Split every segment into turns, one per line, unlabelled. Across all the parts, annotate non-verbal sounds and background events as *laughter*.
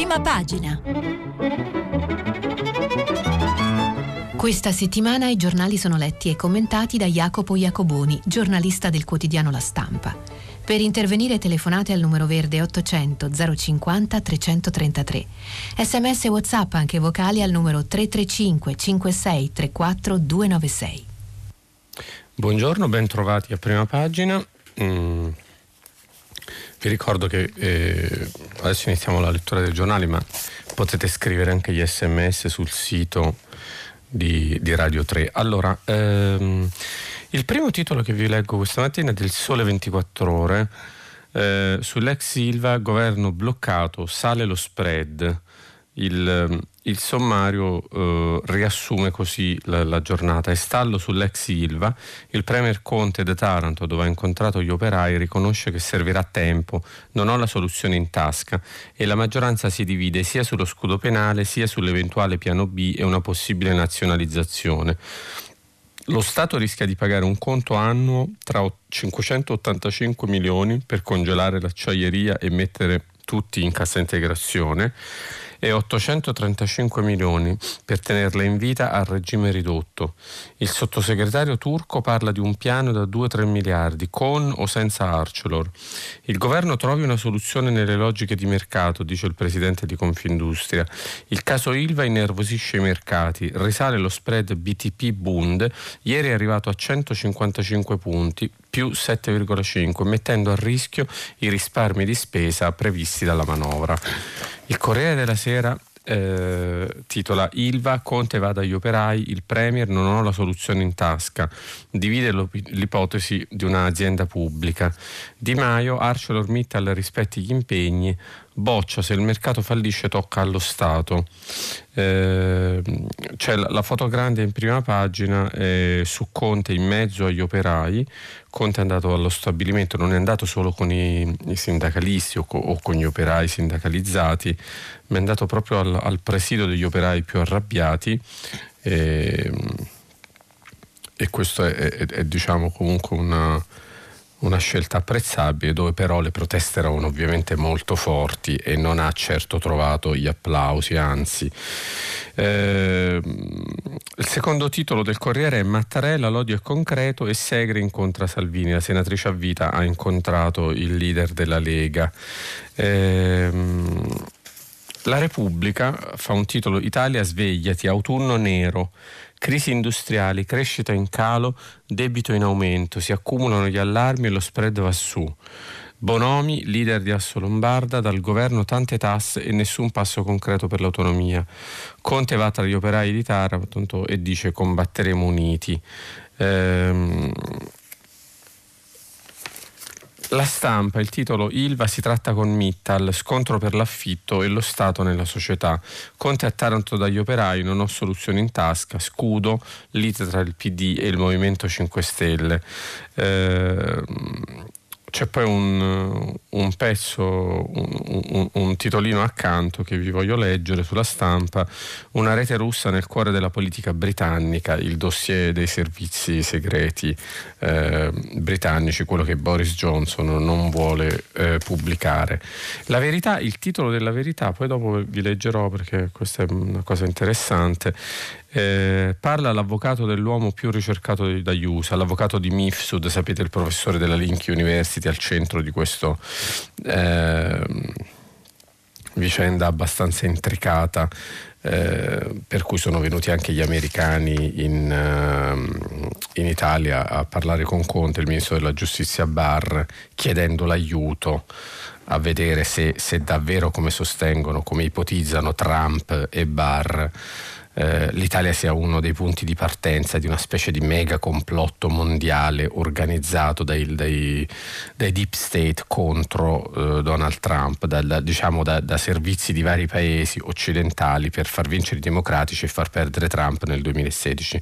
Prima pagina. Questa settimana i giornali sono letti e commentati da Jacopo Iacoboni, giornalista del quotidiano La Stampa. Per intervenire telefonate al numero verde 800 050 333. Sms WhatsApp anche vocali al numero 335 56 34 296.
Buongiorno, ben trovati a prima pagina. Mm. Vi ricordo che eh, adesso iniziamo la lettura dei giornali, ma potete scrivere anche gli sms sul sito di, di Radio 3. Allora, ehm, il primo titolo che vi leggo questa mattina è del Sole 24 Ore. Eh, sull'ex Silva, governo bloccato, sale lo spread. Il, il sommario eh, riassume così la, la, giornata. È stallo sull'ex Ilva. Il Premier Conte da Taranto, dove ha incontrato gli operai, riconosce che servirà tempo, non ho la soluzione in tasca e la maggioranza si divide sia sullo scudo penale sia sull'eventuale piano B e una possibile nazionalizzazione. Lo Stato rischia di pagare un conto annuo tra 585 milioni per congelare l'acciaieria e mettere tutti in cassa integrazione e 835 milioni per tenerla in vita a regime ridotto. Il sottosegretario turco parla di un piano da 2-3 miliardi, con o senza Arcelor. Il governo trovi una soluzione nelle logiche di mercato, dice il presidente di Confindustria. Il caso Ilva innervosisce i mercati, risale lo spread BTP Bund, ieri è arrivato a 155 punti, più 7,5, mettendo a rischio i risparmi di spesa previsti dalla manovra. Il Corriere della Sera eh, titola Ilva, Conte va dagli operai, il Premier non ho la soluzione in tasca, divide l'ipotesi di un'azienda pubblica. Di Maio, ArcelorMittal rispetti gli impegni, boccia se il mercato fallisce tocca allo Stato. Eh, c'è la, la, foto grande in prima pagina eh, su Conte in mezzo agli operai. Conte è andato allo stabilimento, non è andato solo con i, i sindacalisti o, co, o, con gli operai sindacalizzati, ma è andato proprio al, al presidio degli operai più arrabbiati. Eh, e questo è, è, è diciamo comunque una, una scelta apprezzabile dove però le proteste erano ovviamente molto forti e non ha certo trovato gli applausi, anzi. Eh, il secondo titolo del Corriere è Mattarella, l'odio è concreto e Segre incontra Salvini. La senatrice a vita ha incontrato il leader della Lega. Eh, la Repubblica fa un titolo Italia svegliati, autunno nero. Crisi industriali, crescita in calo, debito in aumento, si accumulano gli allarmi e lo spread va su. Bonomi, leader di Asso Lombarda, dal governo tante tasse e nessun passo concreto per l'autonomia. Conte va tra gli operai di Taranto e dice combatteremo uniti. Ehm, la stampa, il titolo Ilva si tratta con Mittal, scontro per l'affitto e lo Stato nella società. Conte a Taranto dagli operai, non ho soluzioni in tasca, scudo, lite tra il PD e il Movimento 5 Stelle. Eh, c'è poi un, un pezzo, un, un, un, titolino accanto che vi voglio leggere sulla stampa, una rete russa nel cuore della politica britannica, il dossier dei servizi segreti eh, britannici, quello che Boris Johnson non vuole eh, pubblicare. La verità, il titolo della verità, poi dopo vi leggerò perché questa è una cosa interessante, eh, parla l'avvocato dell'uomo più ricercato da USA, l'avvocato di Mifsud, sapete il professore della Link University al centro di questa eh, vicenda abbastanza intricata. Eh, per cui sono venuti anche gli americani in, uh, in, Italia a parlare con Conte, il ministro della giustizia Barr, chiedendo l'aiuto a vedere se, se davvero, come sostengono, come ipotizzano Trump e Barr, eh, l'Italia sia uno dei punti di partenza di una specie di mega complotto mondiale organizzato dai, dai, dai deep state contro eh, Donald Trump, da, da, diciamo da, da, servizi di vari paesi occidentali per far vincere i democratici e far perdere Trump nel 2016.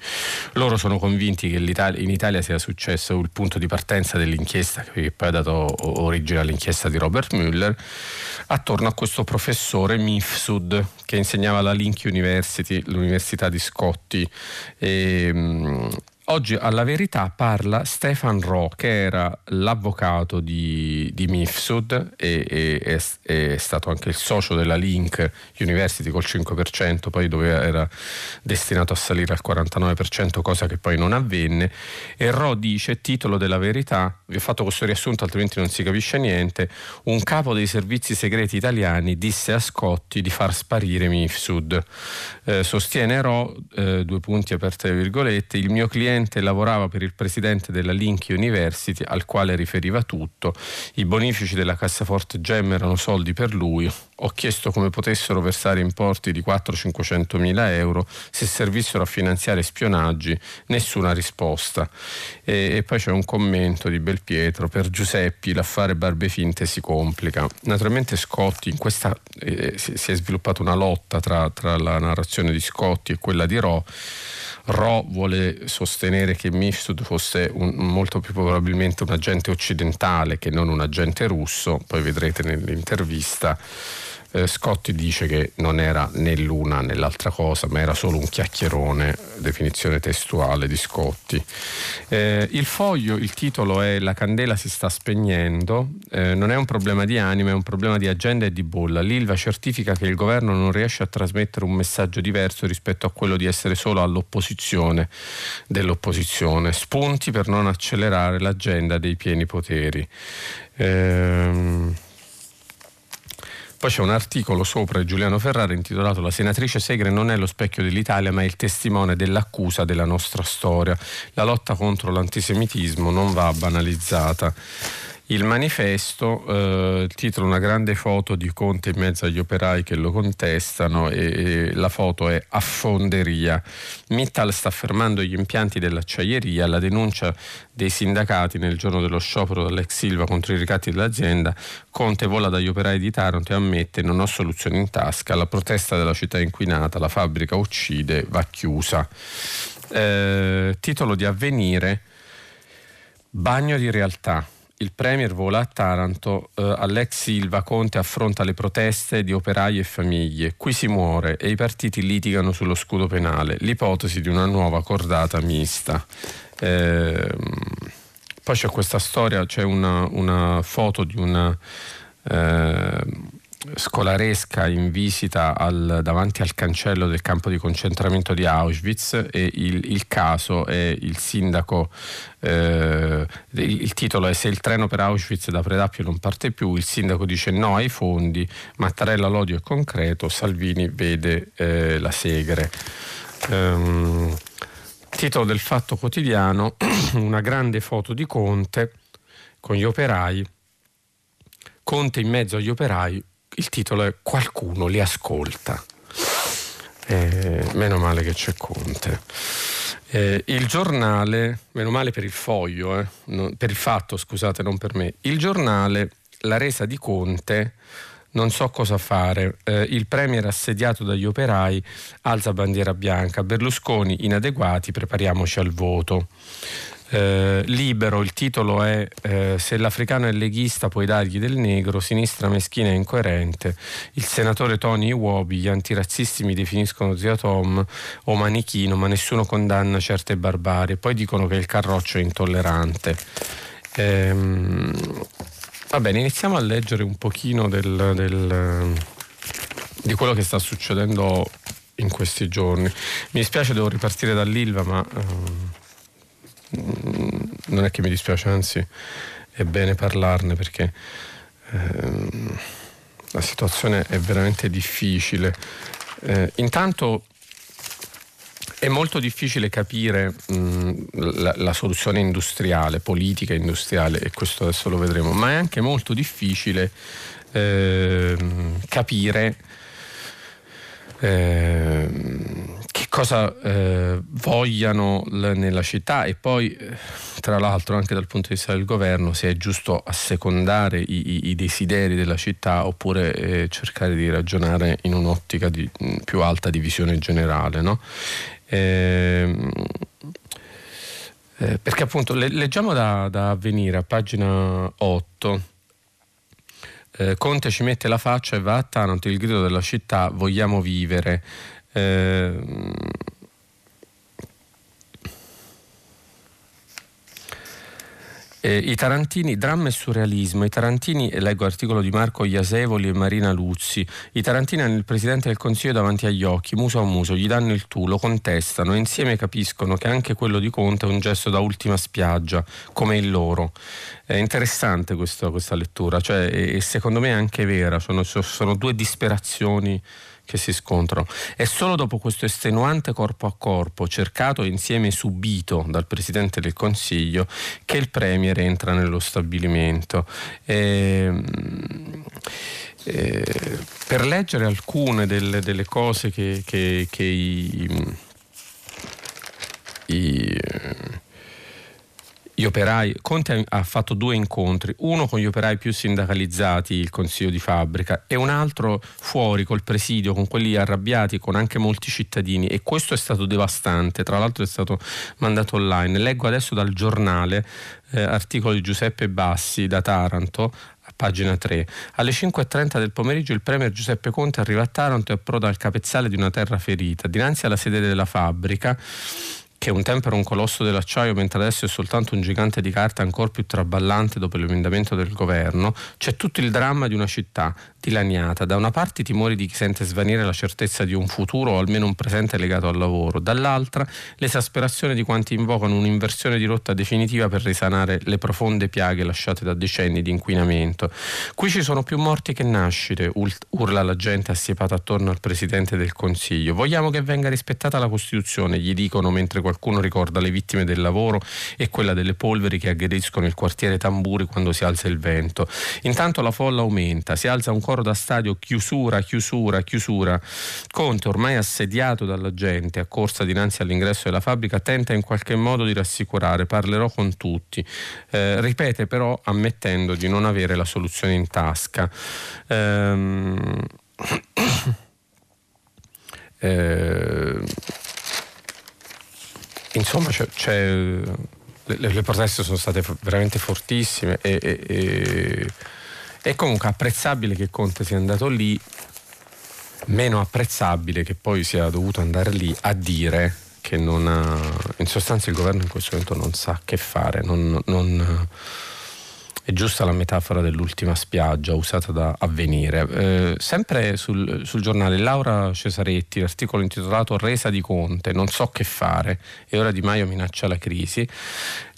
Loro sono convinti che in Italia sia successo il punto di partenza dell'inchiesta che poi ha dato origine all'inchiesta di Robert Mueller attorno a questo professore Mifsud che insegnava alla Link University, l'università di Scotti. E, oggi alla verità parla Stefan Ro, che era l'avvocato di, di Mifsud e, e è, è, stato anche il socio della Link University col 5%, poi dove era destinato a salire al 49%, cosa che poi non avvenne. E Ro dice, titolo della verità, vi ho fatto questo riassunto altrimenti non si capisce niente, un capo dei servizi segreti italiani disse a Scotti di far sparire Mifsud. Eh, sostiene Ro, eh, due punti aperte le virgolette, il mio cliente precedente lavorava per il presidente della Link University al quale riferiva tutto. I bonifici della cassaforte Gem erano soldi per lui. Ho chiesto come potessero versare importi di 400-500 mila euro se servissero a finanziare spionaggi. Nessuna risposta. E, e poi c'è un commento di Belpietro. Per Giuseppi l'affare barbe finte si complica. Naturalmente Scotti, in questa eh, si, si, è sviluppata una lotta tra, tra la narrazione di Scotti e quella di Ro Ro vuole sostenere che Mifsud fosse un, molto più probabilmente un agente occidentale che non un agente russo, poi vedrete nell'intervista eh, Scotti dice che non era né l'una né l'altra cosa, ma era solo un chiacchierone, definizione testuale di Scotti. Eh, il foglio, il titolo è La candela si sta spegnendo, eh, non è un problema di anima, è un problema di agenda e di bolla. L'Ilva certifica che il governo non riesce a trasmettere un messaggio diverso rispetto a quello di essere solo all'opposizione dell'opposizione. Spunti per non accelerare l'agenda dei pieni poteri. Ehm, poi c'è un articolo sopra Giuliano Ferrara intitolato La senatrice Segre non è lo specchio dell'Italia ma è il testimone dell'accusa della nostra storia. La lotta contro l'antisemitismo non va banalizzata il manifesto, eh, il titolo Una grande foto di Conte in mezzo agli operai che lo contestano e, e la foto è Affonderia. Mittal sta fermando gli impianti dell'acciaieria, la denuncia dei sindacati nel giorno dello sciopero dell'ex Silva contro i ricatti dell'azienda. Conte vola dagli operai di Taranto e ammette non ho soluzioni in tasca, la protesta della città inquinata, la fabbrica uccide, va chiusa. Eh, titolo di avvenire, bagno di realtà il Premier vola a Taranto, eh, Alex Silva Conte affronta le proteste di operai e famiglie, qui si muore e i partiti litigano sullo scudo penale, l'ipotesi di una nuova cordata mista. Eh, poi c'è questa storia, c'è una, una foto di una... Eh, scolaresca in visita al, davanti al cancello del campo di concentramento di Auschwitz e il, il caso è il sindaco, eh, il, il, titolo è Se il treno per Auschwitz da Predappio non parte più, il sindaco dice no ai fondi, Mattarella l'odio è concreto, Salvini vede eh, la segre. Um, titolo del Fatto Quotidiano, *clears throat* una grande foto di Conte con gli operai Conte in mezzo agli operai, il titolo è Qualcuno li ascolta. Eh, meno male che c'è Conte. Eh, il giornale, meno male per il foglio, eh, non, per il fatto, scusate, non per me. Il giornale, la resa di Conte, non so cosa fare. Eh, il Premier assediato dagli operai alza bandiera bianca. Berlusconi inadeguati, prepariamoci al voto. Eh, libero, il titolo è eh, Se l'africano è leghista puoi dargli del negro, sinistra meschina e incoerente. Il senatore Tony Iwobi, gli antirazzisti mi definiscono zio Tom o manichino, ma nessuno condanna certe barbarie. Poi dicono che il carroccio è intollerante. Ehm, va bene, iniziamo a leggere un pochino del, del, di quello che sta succedendo in questi giorni. Mi dispiace, devo ripartire dall'Ilva, ma... Ehm, non è che mi dispiace, anzi è bene parlarne perché ehm, la situazione è veramente difficile. Eh, intanto è molto difficile capire mh, la, la, soluzione industriale, politica industriale, e questo adesso lo vedremo, ma è anche molto difficile eh, capire eh, che cosa eh, vogliano l- nella città e poi eh, tra l'altro anche dal punto di vista del governo se è giusto assecondare i, i, i desideri della città oppure eh, cercare di ragionare in un'ottica di, più alta di visione generale. No? Ehm, eh, perché appunto le, leggiamo da, da avvenire a pagina 8 eh, Conte ci mette la faccia e va a Taranto, il grido della città, vogliamo vivere. Eh, Eh, I Tarantini, dramma e surrealismo. I Tarantini, leggo l'articolo di Marco Iasevoli e Marina Luzzi. I Tarantini hanno il Presidente del Consiglio davanti agli occhi, muso a muso, gli danno il tu, lo contestano e insieme capiscono che anche quello di Conte è un gesto da ultima spiaggia, come il loro. È interessante questo, questa lettura, cioè, e, secondo me è anche vera, sono, sono due disperazioni che si scontrano. È solo dopo questo estenuante corpo a corpo, cercato e insieme subito dal Presidente del Consiglio, che il Premier entra nello stabilimento. Ehm, eh, per leggere alcune delle, delle cose che, che, che i, i gli operai, Conte ha fatto due incontri, uno con gli operai più sindacalizzati, il consiglio di fabbrica, e un altro fuori col presidio, con quelli arrabbiati, con anche molti cittadini e questo è stato devastante, tra l'altro è stato mandato online. Leggo adesso dal giornale eh, articolo di Giuseppe Bassi da Taranto, pagina 3. Alle 5.30 del pomeriggio il premier Giuseppe Conte arriva a Taranto e approda al capezzale di una terra ferita. Dinanzi alla sede della fabbrica che un tempo era un colosso dell'acciaio mentre adesso è soltanto un gigante di carta ancora più traballante dopo l'emendamento del governo, c'è tutto il dramma di una città dilaniata. Da una parte i timori di chi sente svanire la certezza di un futuro o almeno un presente legato al lavoro, dall'altra l'esasperazione di quanti invocano un'inversione di rotta definitiva per risanare le profonde piaghe lasciate da decenni di inquinamento. Qui ci sono più morti che nascite, urla la gente assiepata attorno al Presidente del Consiglio. Vogliamo che venga rispettata la Costituzione, gli dicono mentre qualcuno ricorda le vittime del lavoro e quella delle polveri che aggrediscono il quartiere Tamburi quando si alza il vento. Intanto la folla aumenta, si alza un coro da stadio chiusura, chiusura, chiusura. Conte, ormai assediato dalla gente, accorsa dinanzi all'ingresso della fabbrica, tenta in qualche modo di rassicurare, parlerò con tutti. Eh, ripete però ammettendo di non avere la soluzione in tasca. Ehm... *coughs* eh insomma c'è, c'è, le, le, proteste sono state veramente fortissime e, e, e, è comunque apprezzabile che Conte sia andato lì, meno apprezzabile che poi sia dovuto andare lì a dire che non ha, in sostanza il governo in questo momento non sa che fare, non, non è giusta la metafora dell'ultima spiaggia usata da avvenire. Eh, sempre sul, sul, giornale Laura Cesaretti, l'articolo intitolato Resa di Conte, non so che fare e ora Di Maio minaccia la crisi.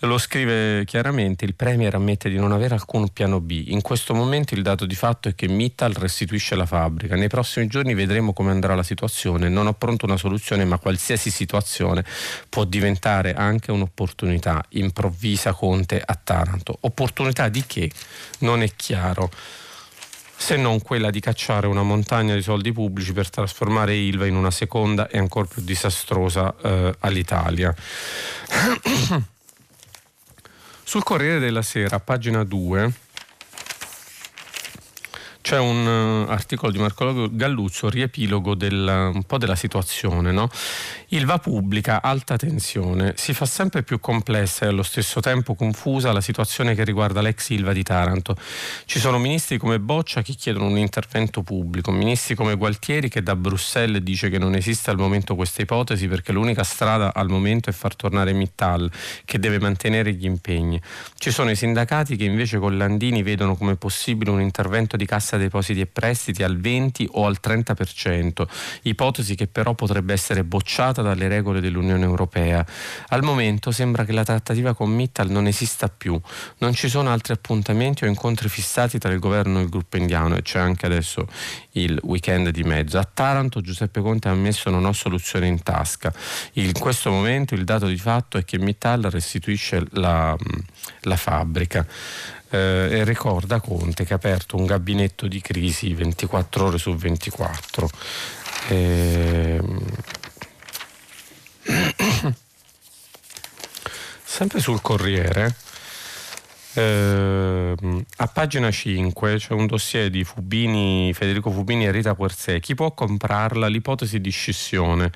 Lo scrive chiaramente, il Premier ammette di non avere alcun piano B. In questo momento il dato di fatto è che Mittal restituisce la fabbrica. Nei prossimi giorni vedremo come andrà la situazione. Non ho pronto una soluzione, ma qualsiasi situazione può diventare anche un'opportunità. Improvvisa Conte a Taranto. Opportunità di che? Non è chiaro se non quella di cacciare una montagna di soldi pubblici per trasformare Ilva in una seconda e ancora più disastrosa eh, all'Italia. *clears throat* Sul Corriere della Sera, pagina 2, c'è un uh, articolo di Marco Galluzzo, riepilogo del, un po' della situazione. No? Ilva pubblica, alta tensione. Si fa sempre più complessa e allo stesso tempo confusa la situazione che riguarda l'ex Ilva di Taranto. Ci sono ministri come Boccia che chiedono un intervento pubblico, ministri come Gualtieri che da Bruxelles dice che non esiste al momento questa ipotesi perché l'unica strada al momento è far tornare Mittal che deve mantenere gli impegni. Ci sono i sindacati che invece con Landini vedono come possibile un intervento di cassa depositi e prestiti al 20 o al 30%, ipotesi che però potrebbe essere bocciata dalle regole dell'Unione Europea. Al momento sembra che la trattativa con Mittal non esista più, non ci sono altri appuntamenti o incontri fissati tra il governo e il gruppo indiano e c'è anche adesso il weekend di mezzo. A Taranto Giuseppe Conte ha ammesso non ho soluzione in tasca. In questo momento il dato di fatto è che Mittal restituisce la, la fabbrica eh, ricorda Conte che ha aperto un gabinetto di crisi 24 ore su 24. Eh, *coughs* sempre sul Corriere eh, a pagina 5 c'è un dossier di Fubini, Federico Fubini e Rita Puerzè. Chi può comprarla? L'ipotesi di scissione.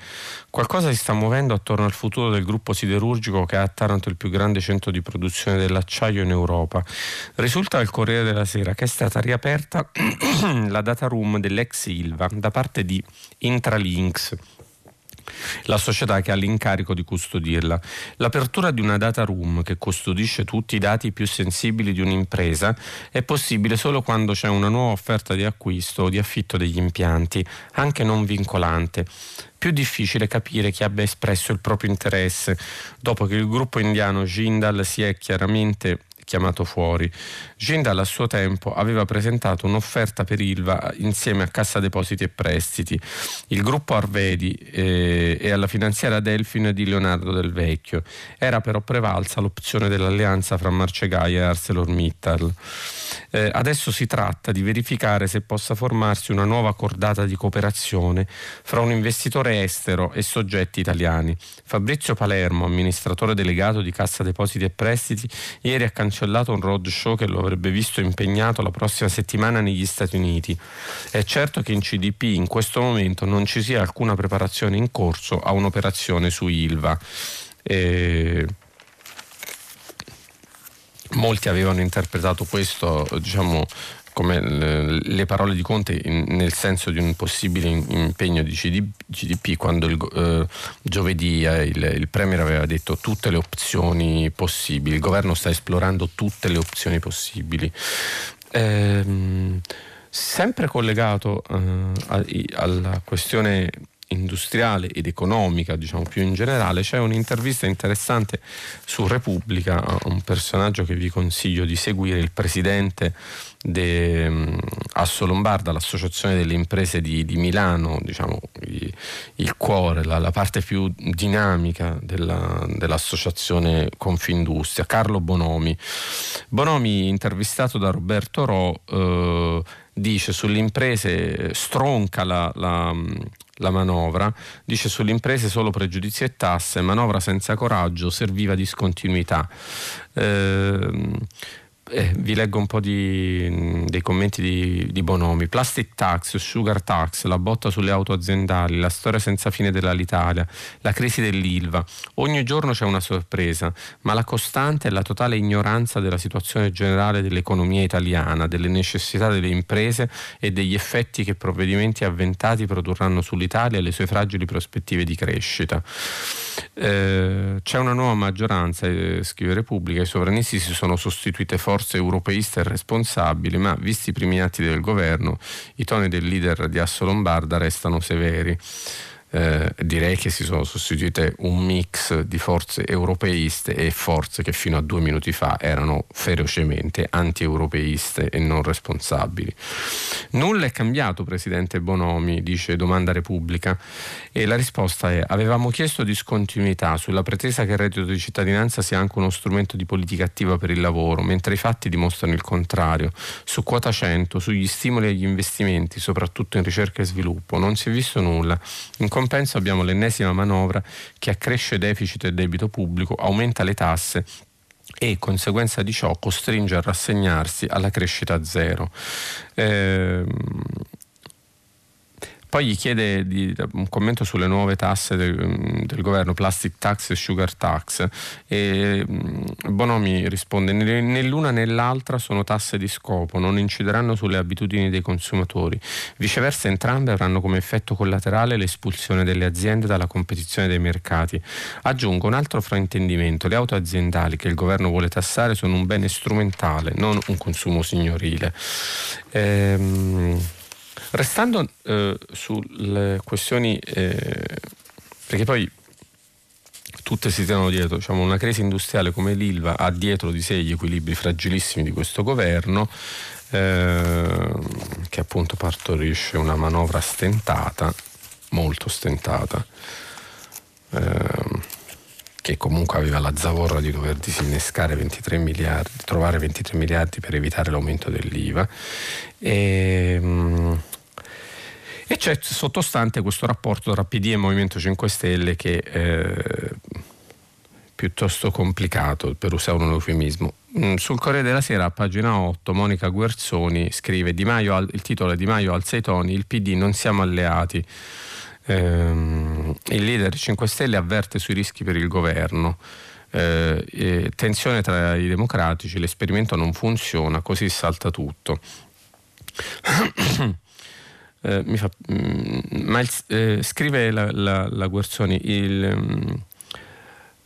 Qualcosa si sta muovendo attorno al futuro del gruppo siderurgico che ha a Taranto il più grande centro di produzione dell'acciaio in Europa. Risulta dal Corriere della Sera che è stata riaperta *clears throat* la data room dell'ex Silva da parte di Intralinks la società che ha l'incarico di custodirla. L'apertura di una data room che custodisce tutti i dati più sensibili di un'impresa è possibile solo quando c'è una nuova offerta di acquisto o di affitto degli impianti, anche non vincolante più difficile capire chi abbia espresso il proprio interesse dopo che il gruppo indiano Jindal si è chiaramente chiamato fuori. Jindal a suo tempo aveva presentato un'offerta per Ilva insieme a Cassa Depositi e Prestiti, il gruppo Arvedi eh, e alla finanziaria Delfin di Leonardo Del Vecchio. Era però prevalsa l'opzione dell'alleanza fra Marcegaia e ArcelorMittal. Eh, adesso si tratta di verificare se possa formarsi una nuova cordata di cooperazione fra un investitore estero e soggetti italiani. Fabrizio Palermo, amministratore delegato di Cassa Depositi e Prestiti, ieri ha cancellato un roadshow che lo avrebbe visto impegnato la prossima settimana negli Stati Uniti. È certo che in CDP in questo momento non ci sia alcuna preparazione in corso a un'operazione su ILVA. Eh, molti avevano interpretato questo diciamo, come le parole di Conte nel senso di un possibile impegno di GDP quando il, eh, giovedì eh, il, il, Premier aveva detto tutte le opzioni possibili, il governo sta esplorando tutte le opzioni possibili. Ehm, sempre collegato eh, alla questione industriale ed economica, diciamo più in generale, c'è un'intervista interessante su Repubblica a un personaggio che vi consiglio di seguire, il presidente de um, Asso Lombarda, l'associazione delle imprese di, di Milano, diciamo il, il cuore, la, la, parte più dinamica della, dell'associazione Confindustria, Carlo Bonomi. Bonomi, intervistato da Roberto Ro, eh, dice sulle imprese, stronca la, la la manovra, dice sulle imprese solo pregiudizi e tasse, manovra senza coraggio, serviva discontinuità. Eh, eh, vi leggo un po' di, dei commenti di, di, Bonomi. Plastic tax, sugar tax, la botta sulle auto aziendali, la storia senza fine dell'Alitalia, la crisi dell'Ilva. Ogni giorno c'è una sorpresa, ma la costante è la totale ignoranza della situazione generale dell'economia italiana, delle necessità delle imprese e degli effetti che provvedimenti avventati produrranno sull'Italia e le sue fragili prospettive di crescita. Eh, c'è una nuova maggioranza, eh, scrive Repubblica, i sovranisti si sono sostituite forze europeiste e responsabili, ma visti i primi atti del governo, i toni del leader di Asso Lombarda restano severi eh, direi che si sono sostituite un mix di forze europeiste e forze che fino a due minuti fa erano ferocemente anti-europeiste e non responsabili. Nulla è cambiato, Presidente Bonomi, dice Domanda Repubblica, e la risposta è avevamo chiesto discontinuità sulla pretesa che il reddito di cittadinanza sia anche uno strumento di politica attiva per il lavoro, mentre i fatti dimostrano il contrario. Su quota 100, sugli stimoli agli investimenti, soprattutto in ricerca e sviluppo, non si è visto nulla. In compenso abbiamo l'ennesima manovra che accresce deficit e debito pubblico, aumenta le tasse e conseguenza di ciò costringe a rassegnarsi alla crescita zero. Eh, poi gli chiede di, un commento sulle nuove tasse del, del, governo, plastic tax e sugar tax, e mm, Bonomi risponde né l'una né l'altra sono tasse di scopo, non incideranno sulle abitudini dei consumatori, viceversa entrambe avranno come effetto collaterale l'espulsione delle aziende dalla competizione dei mercati. Aggiungo un altro fraintendimento, le auto aziendali che il governo vuole tassare sono un bene strumentale, non un consumo signorile. Ehm, Restando eh, sulle questioni, eh, perché poi tutte si tirano dietro, diciamo, una crisi industriale come l'ILVA ha dietro di sé gli equilibri fragilissimi di questo governo, eh, che appunto partorisce una manovra stentata, molto stentata, eh, che comunque aveva la zavorra di dover disinnescare 23 miliardi, trovare 23 miliardi per evitare l'aumento dell'IVA. E, mh, e c'è sottostante questo rapporto tra PD e Movimento 5 Stelle che è piuttosto complicato, per usare un eufemismo. Mm, sul Corriere della Sera, a pagina 8, Monica Guerzoni scrive Maio, il titolo è Di Maio alza i toni, il PD non siamo alleati. Ehm, il leader 5 Stelle avverte sui rischi per il governo. Eh, tensione tra i democratici, l'esperimento non funziona, così salta tutto. *clears throat* eh, mi fa, mm, ma il, eh, scrive la, la, la Guerzoni, il, mm,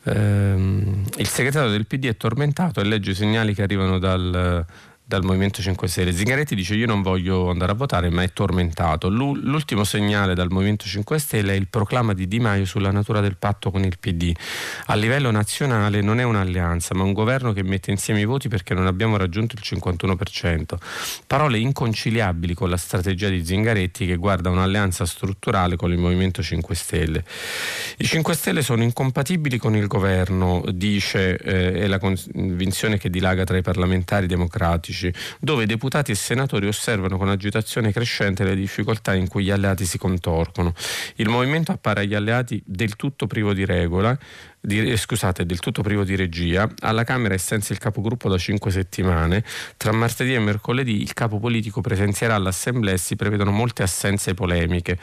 ehm, il segretario del PD è tormentato e legge i segnali che arrivano dal dal Movimento 5 Stelle. Zingaretti dice io non voglio andare a votare ma è tormentato. L'ultimo segnale dal Movimento 5 Stelle è il proclama di Di Maio sulla natura del patto con il PD. A livello nazionale non è un'alleanza ma un governo che mette insieme i voti perché non abbiamo raggiunto il 51%. Parole inconciliabili con la strategia di Zingaretti che guarda un'alleanza strutturale con il Movimento 5 Stelle. I 5 Stelle sono incompatibili con il governo, dice, eh, è la convinzione che dilaga tra i parlamentari democratici dove deputati e senatori osservano con agitazione crescente le difficoltà in cui gli alleati si contorcono. Il movimento appare agli alleati del tutto privo di regola, di, eh, scusate, del tutto privo di regia. Alla Camera è senza il capogruppo da cinque settimane. Tra martedì e mercoledì il capo politico presenzierà all'Assemblea e si prevedono molte assenze polemiche.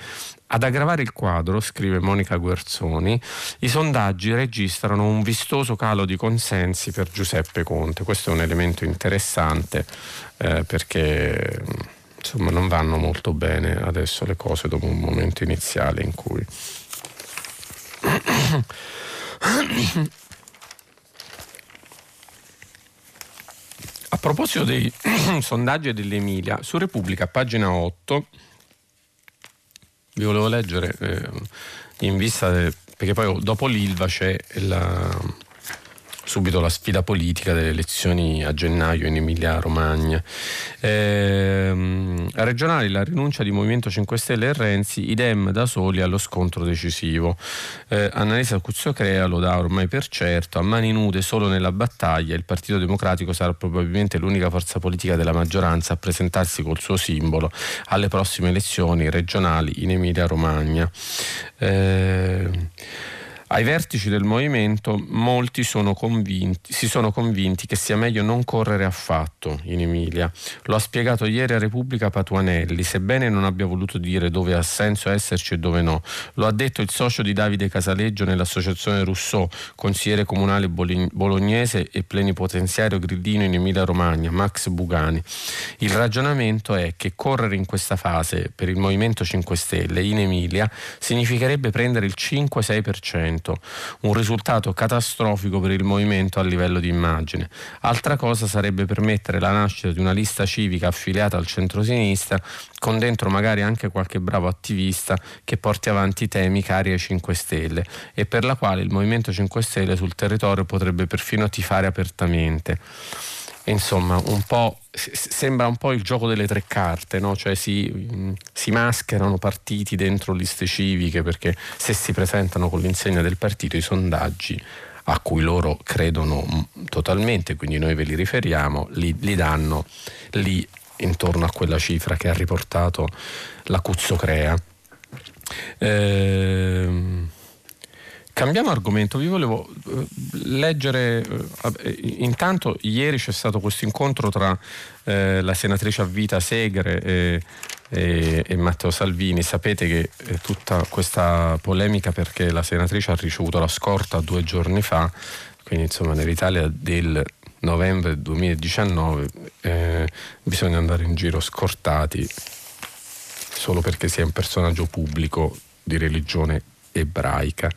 Ad aggravare il quadro, scrive Monica Guerzoni, i sondaggi registrano un vistoso calo di consensi per Giuseppe Conte. Questo è un elemento interessante eh, perché insomma, non vanno molto bene adesso le cose dopo un momento iniziale in cui a proposito dei *clears throat* sondaggi dell'Emilia, su Repubblica, pagina 8, vi volevo leggere eh, in vista, de, perché poi dopo l'Ilva c'è la, subito la sfida politica delle elezioni a gennaio in Emilia-Romagna. Eh, regionali la rinuncia di Movimento 5 Stelle e Renzi, idem da soli allo scontro decisivo. Eh, Annalisa Cuzzocrea lo dà ormai per certo, a mani nude solo nella battaglia il Partito Democratico sarà probabilmente l'unica forza politica della maggioranza a presentarsi col suo simbolo alle prossime elezioni regionali in Emilia-Romagna. Eh, ai vertici del movimento molti sono convinti, si sono convinti che sia meglio non correre affatto in Emilia. Lo ha spiegato ieri a Repubblica Patuanelli, sebbene non abbia voluto dire dove ha senso esserci e dove no. Lo ha detto il socio di Davide Casaleggio nell'associazione Rousseau, consigliere comunale bolognese e plenipotenziario grillino in Emilia Romagna, Max Bugani. Il ragionamento è che correre in questa fase per il Movimento 5 Stelle in Emilia significherebbe prendere il 5-6% un risultato catastrofico per il movimento a livello di immagine. Altra cosa sarebbe permettere la nascita di una lista civica affiliata al centrosinistra con dentro magari anche qualche bravo attivista che porti avanti temi cari ai 5 Stelle e per la quale il Movimento 5 Stelle sul territorio potrebbe perfino tifare apertamente insomma un po' sembra un po' il gioco delle tre carte, no? cioè si, si, mascherano partiti dentro liste civiche perché se si presentano con l'insegna del partito i sondaggi a cui loro credono totalmente, quindi noi ve li riferiamo, li, li danno lì intorno a quella cifra che ha riportato la Cuzzocrea. Ehm, Cambiamo argomento, vi volevo eh, leggere, eh, intanto ieri c'è stato questo incontro tra eh, la senatrice a vita Segre e, e, e Matteo Salvini, sapete che è tutta questa polemica perché la senatrice ha ricevuto la scorta due giorni fa, quindi insomma nell'Italia del novembre 2019 eh, bisogna andare in giro scortati solo perché si è un personaggio pubblico di religione ebraica.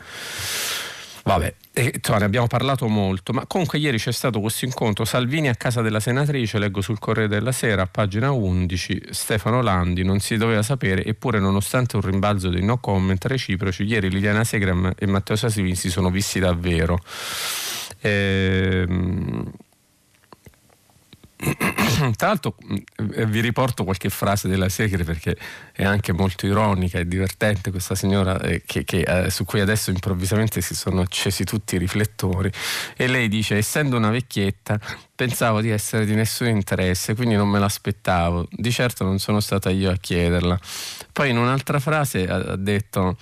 Vabbè, e, insomma, ne abbiamo parlato molto, ma comunque ieri c'è stato questo incontro Salvini a casa della senatrice, leggo sul Corriere della Sera, pagina 11, Stefano Landi non si doveva sapere, eppure nonostante un rimbalzo dei no comment reciproci, ieri Liliana Segram e Matteo Salvini si sono visti davvero. Ehm, *coughs* Tra l'altro eh, vi riporto qualche frase della Segre perché è anche molto ironica e divertente questa signora eh, che, che, eh, su cui adesso improvvisamente si sono accesi tutti i riflettori. E lei dice essendo una vecchietta pensavo di essere di nessun interesse quindi non me l'aspettavo. Di certo non sono stata io a chiederla. Poi in un'altra frase ha detto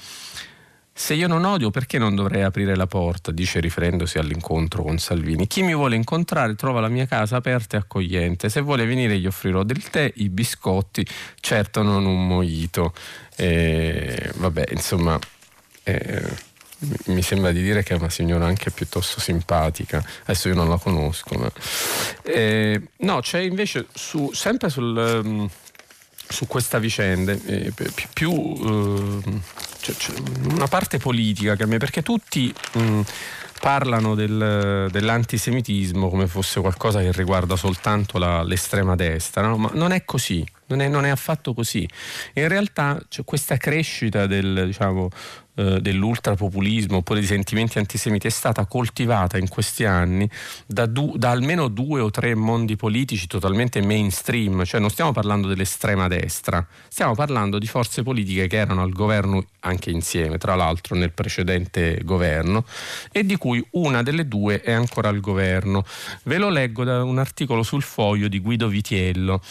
se io non odio, perché non dovrei aprire la porta? dice riferendosi all'incontro con Salvini. Chi mi vuole incontrare trova la mia casa aperta e accogliente. Se vuole venire gli offrirò del tè, i biscotti, certo non un moito. Eh, vabbè, insomma, eh, mi sembra di dire che è una signora anche piuttosto simpatica. Adesso io non la conosco. Ma... Eh, no, c'è invece su, sempre sul... Um, su questa vicenda, eh, più eh, cioè, una parte politica che a me, perché tutti mh, parlano del, dell'antisemitismo come fosse qualcosa che riguarda soltanto la, l'estrema destra, no? ma non è così. Non è, non è, affatto così. In realtà c'è questa crescita del, diciamo, eh, dell'ultrapopulismo oppure di sentimenti antisemiti è stata coltivata in questi anni da, du, da, almeno due o tre mondi politici totalmente mainstream, cioè non stiamo parlando dell'estrema destra, stiamo parlando di forze politiche che erano al governo anche insieme, tra l'altro nel precedente governo, e di cui una delle due è ancora al governo. Ve lo leggo da un articolo sul foglio di Guido Vitiello.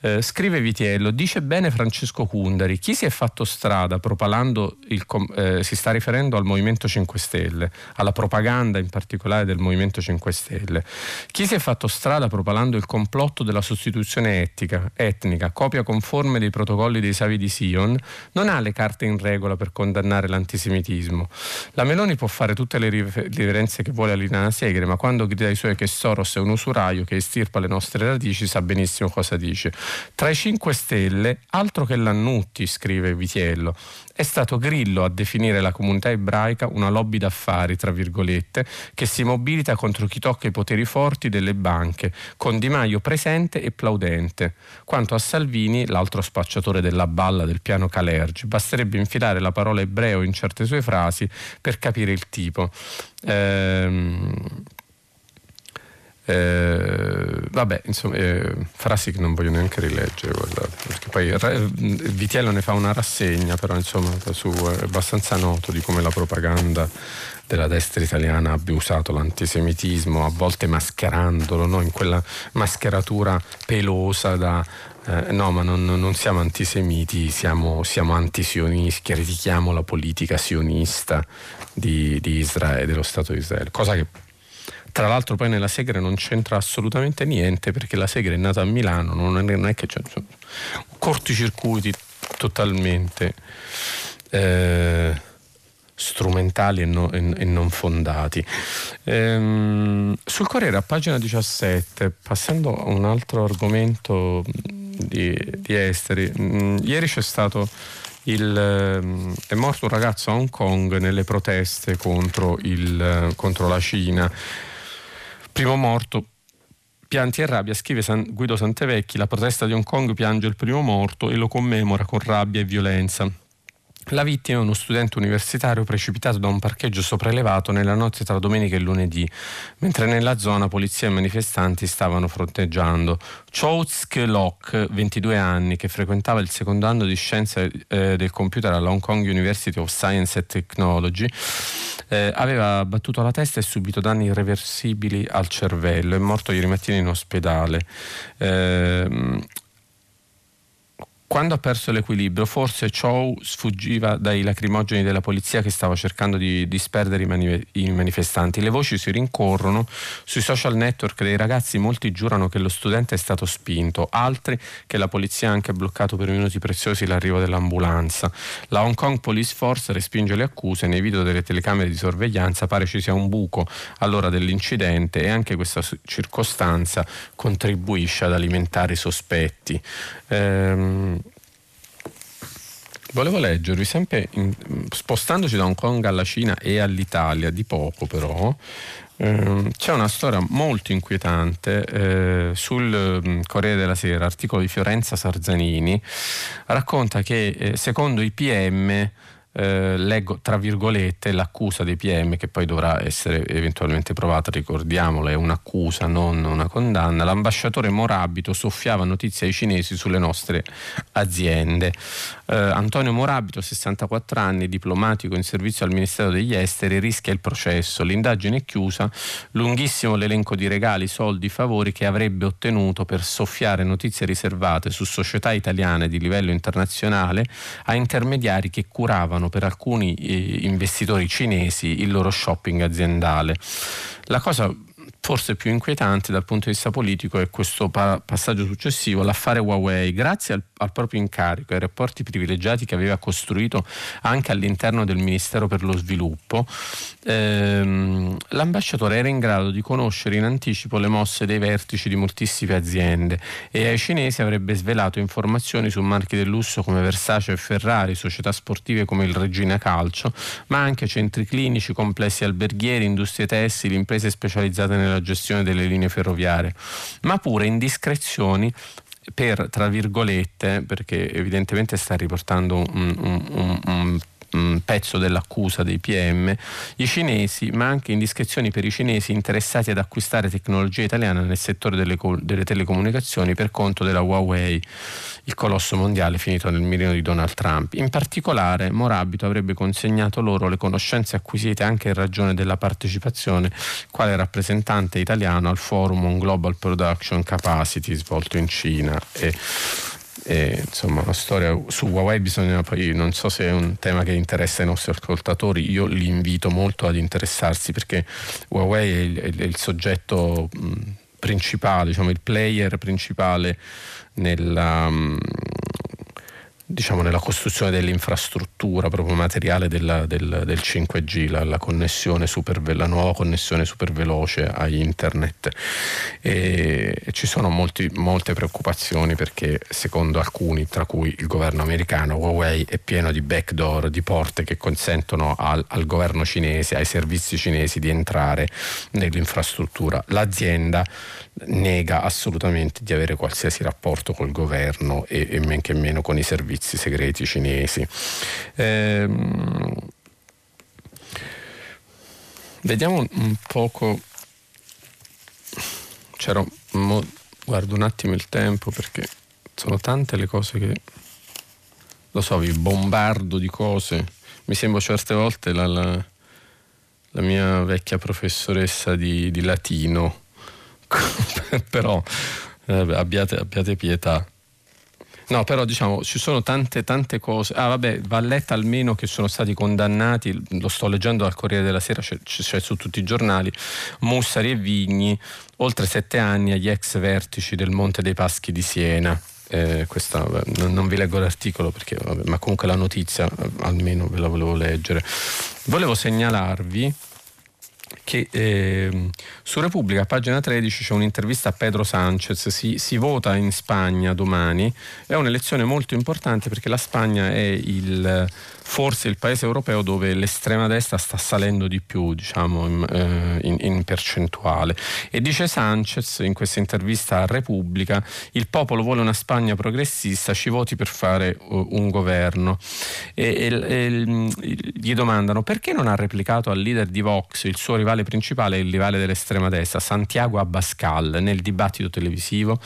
Eh, scrive Vitiello, dice bene Francesco Cundari, chi si è fatto strada propalando il... Eh, eh, si sta riferendo al Movimento 5 Stelle, alla propaganda in particolare del Movimento 5 Stelle. Chi si è fatto strada propalando il complotto della sostituzione etica, etnica, copia conforme dei protocolli dei Savi di Sion, non ha le carte in regola per condannare l'antisemitismo. La Meloni può fare tutte le riverenze che vuole a Lina Segre, ma quando grida ai suoi che Soros è un usuraio che estirpa le nostre radici, sa benissimo cosa dice. Tra i 5 Stelle, altro che Lannutti, scrive Vitiello, è stato Grillo a definire la comunità ebraica una lobby d'affari, tra virgolette, che si mobilita contro chi tocca i poteri forti delle banche, con Di Maio presente e plaudente. Quanto a Salvini, l'altro spacciatore della balla del piano Calergi, basterebbe infilare la parola ebreo in certe sue frasi per capire il tipo. Ehm, eh, vabbè, insomma, eh, frasi che non voglio neanche rileggere, guardate, perché poi eh, Vitiello ne fa una rassegna, però insomma su, è abbastanza noto di come la propaganda della destra italiana abbia usato l'antisemitismo, a volte mascherandolo, no? in quella mascheratura pelosa da eh, no, ma non, non, siamo antisemiti, siamo, siamo antisionisti, critichiamo la politica sionista di, di Israele, dello Stato di Israele, cosa che tra l'altro poi nella Segre non c'entra assolutamente niente perché la Segre è nata a Milano, non è, non è che c'è cioè, corticircuiti totalmente eh, strumentali e, no, e, e, non fondati. Ehm, sul Corriere a pagina 17, passando a un altro argomento di, di esteri, mh, ieri c'è stato il, ehm, è morto un ragazzo a Hong Kong nelle proteste contro, il, contro la Cina Primo morto, pianti e rabbia, scrive San Guido Santevecchi, la protesta di Hong Kong piange il primo morto e lo commemora con rabbia e violenza. La vittima è uno studente universitario precipitato da un parcheggio sopraelevato nella notte tra domenica e lunedì, mentre nella zona polizia e manifestanti stavano fronteggiando. Chow Lok, 22 anni, che frequentava il secondo anno di scienze eh, del computer alla Hong Kong University of Science and Technology, eh, aveva battuto la testa e subito danni irreversibili al cervello. È morto ieri mattina in ospedale. Eh, quando ha perso l'equilibrio, forse Chow sfuggiva dai lacrimogeni della polizia che stava cercando di disperdere i, mani- i, manifestanti. Le voci si rincorrono. Sui social network dei ragazzi molti giurano che lo studente è stato spinto, altri che la polizia ha anche bloccato per minuti preziosi l'arrivo dell'ambulanza. La Hong Kong Police Force respinge le accuse. Nei video delle telecamere di sorveglianza pare ci sia un buco all'ora dell'incidente e anche questa circostanza contribuisce ad alimentare i sospetti. Ehm, Volevo leggervi sempre, in, spostandoci da Hong Kong alla Cina e all'Italia, di poco però, ehm, c'è una storia molto inquietante eh, sul mm, Corriere della Sera, articolo di Fiorenza Sarzanini, racconta che eh, secondo i PM eh, leggo tra virgolette l'accusa dei PM che poi dovrà essere eventualmente provata, ricordiamolo, è un'accusa, non una condanna. L'ambasciatore Morabito soffiava notizie ai cinesi sulle nostre aziende. Eh, Antonio Morabito, 64 anni, diplomatico in servizio al Ministero degli Esteri, rischia il processo. L'indagine è chiusa, lunghissimo l'elenco di regali, soldi, favori che avrebbe ottenuto per soffiare notizie riservate su società italiane di livello internazionale a intermediari che curavano finanziavano per alcuni eh, investitori cinesi il loro shopping aziendale. La cosa forse più inquietante dal punto di vista politico è questo pa- passaggio successivo, l'affare Huawei. Grazie al, al, proprio incarico, ai rapporti privilegiati che aveva costruito anche all'interno del Ministero per lo Sviluppo, ehm, l'ambasciatore era in grado di conoscere in anticipo le mosse dei vertici di moltissime aziende e ai cinesi avrebbe svelato informazioni su marchi del lusso come Versace e Ferrari, società sportive come il Regina Calcio, ma anche centri clinici, complessi alberghieri, industrie tessili, imprese specializzate nella gestione delle linee ferroviarie, ma pure indiscrezioni per, tra virgolette, perché evidentemente sta riportando un, un, un, un mh, pezzo dell'accusa dei PM, i cinesi, ma anche indiscrezioni per i cinesi interessati ad acquistare tecnologia italiana nel settore delle, delle telecomunicazioni per conto della Huawei, il colosso mondiale finito nel mirino di Donald Trump. In particolare Morabito avrebbe consegnato loro le conoscenze acquisite anche in ragione della partecipazione quale rappresentante italiano al forum on Global Production Capacity svolto in Cina. E e, insomma, la storia su Huawei bisogna poi, non so se è un tema che interessa i nostri ascoltatori, io li invito molto ad interessarsi perché Huawei è il, è il soggetto mh, principale, diciamo, il player principale nella, mh, diciamo, nella costruzione dell'infrastruttura proprio materiale della, del, del, 5G, la, la, connessione super, la nuova connessione super veloce a internet. E, e ci sono molti, molte preoccupazioni perché secondo alcuni, tra cui il governo americano, Huawei è pieno di backdoor, di porte che consentono al, al governo cinese, ai servizi cinesi di entrare nell'infrastruttura. L'azienda nega assolutamente di avere qualsiasi rapporto col governo e, e men che meno con i servizi segreti cinesi. Ehm, vediamo un poco. C'era. Mo, guardo un attimo il tempo perché sono tante le cose che. Lo so, vi bombardo di cose. Mi sembra certe volte la, la, la mia vecchia professoressa di, di latino *laughs* però eh, abbiate, abbiate pietà. No, però diciamo ci sono tante tante cose. Ah, vabbè, Valletta almeno che sono stati condannati, lo sto leggendo al Corriere della Sera, c'è, c'è, su tutti i giornali, Mussari e Vigni, oltre sette anni agli ex vertici del Monte dei Paschi di Siena. Eh, questa, vabbè, non, vi leggo l'articolo perché, vabbè, ma comunque la notizia eh, almeno ve la volevo leggere. Volevo segnalarvi che eh, su Repubblica, pagina 13, c'è un'intervista a Pedro Sanchez, si, si, vota in Spagna domani, è un'elezione molto importante perché la Spagna è il forse il paese europeo dove l'estrema destra sta salendo di più, diciamo, in, eh, in, in, percentuale. E dice Sanchez in questa intervista a Repubblica, il popolo vuole una Spagna progressista, ci voti per fare uh, un governo. E, e, e, gli domandano perché non ha replicato al leader di Vox, il suo rivale principale, il rivale dell'estrema destra, Santiago Abascal, nel dibattito televisivo?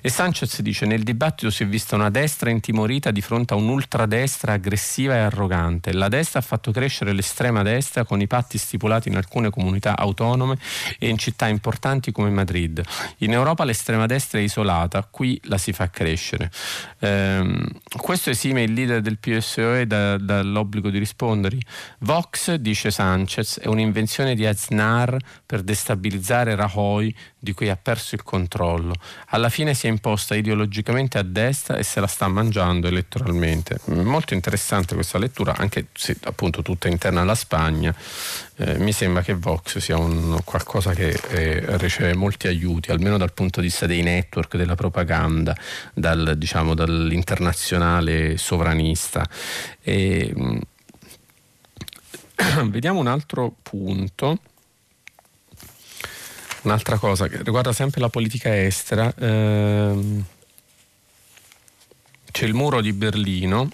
E Sanchez dice, nel dibattito si è vista una destra intimorita di fronte a un'ultradestra aggressiva e arrogante arrogante. La destra ha fatto crescere l'estrema destra con i patti stipulati in alcune comunità autonome e in città importanti come Madrid. In Europa l'estrema destra è isolata, qui la si fa crescere. Ehm, questo esime il leader del PSOE da, dall'obbligo di rispondere. Vox, dice Sanchez, è un'invenzione di Aznar per destabilizzare Rajoy di cui ha perso il controllo. Alla fine si è imposta ideologicamente a destra e se la sta mangiando elettoralmente. Molto interessante questa lettura, anche se appunto tutta interna alla Spagna. Eh, mi sembra che Vox sia un, qualcosa che eh, riceve molti aiuti, almeno dal punto di vista dei network, della propaganda, dal, diciamo, dall'internazionale sovranista. E, mh, *coughs* vediamo un altro punto un'altra cosa che riguarda sempre la politica estera. Ehm, c'è il muro di Berlino,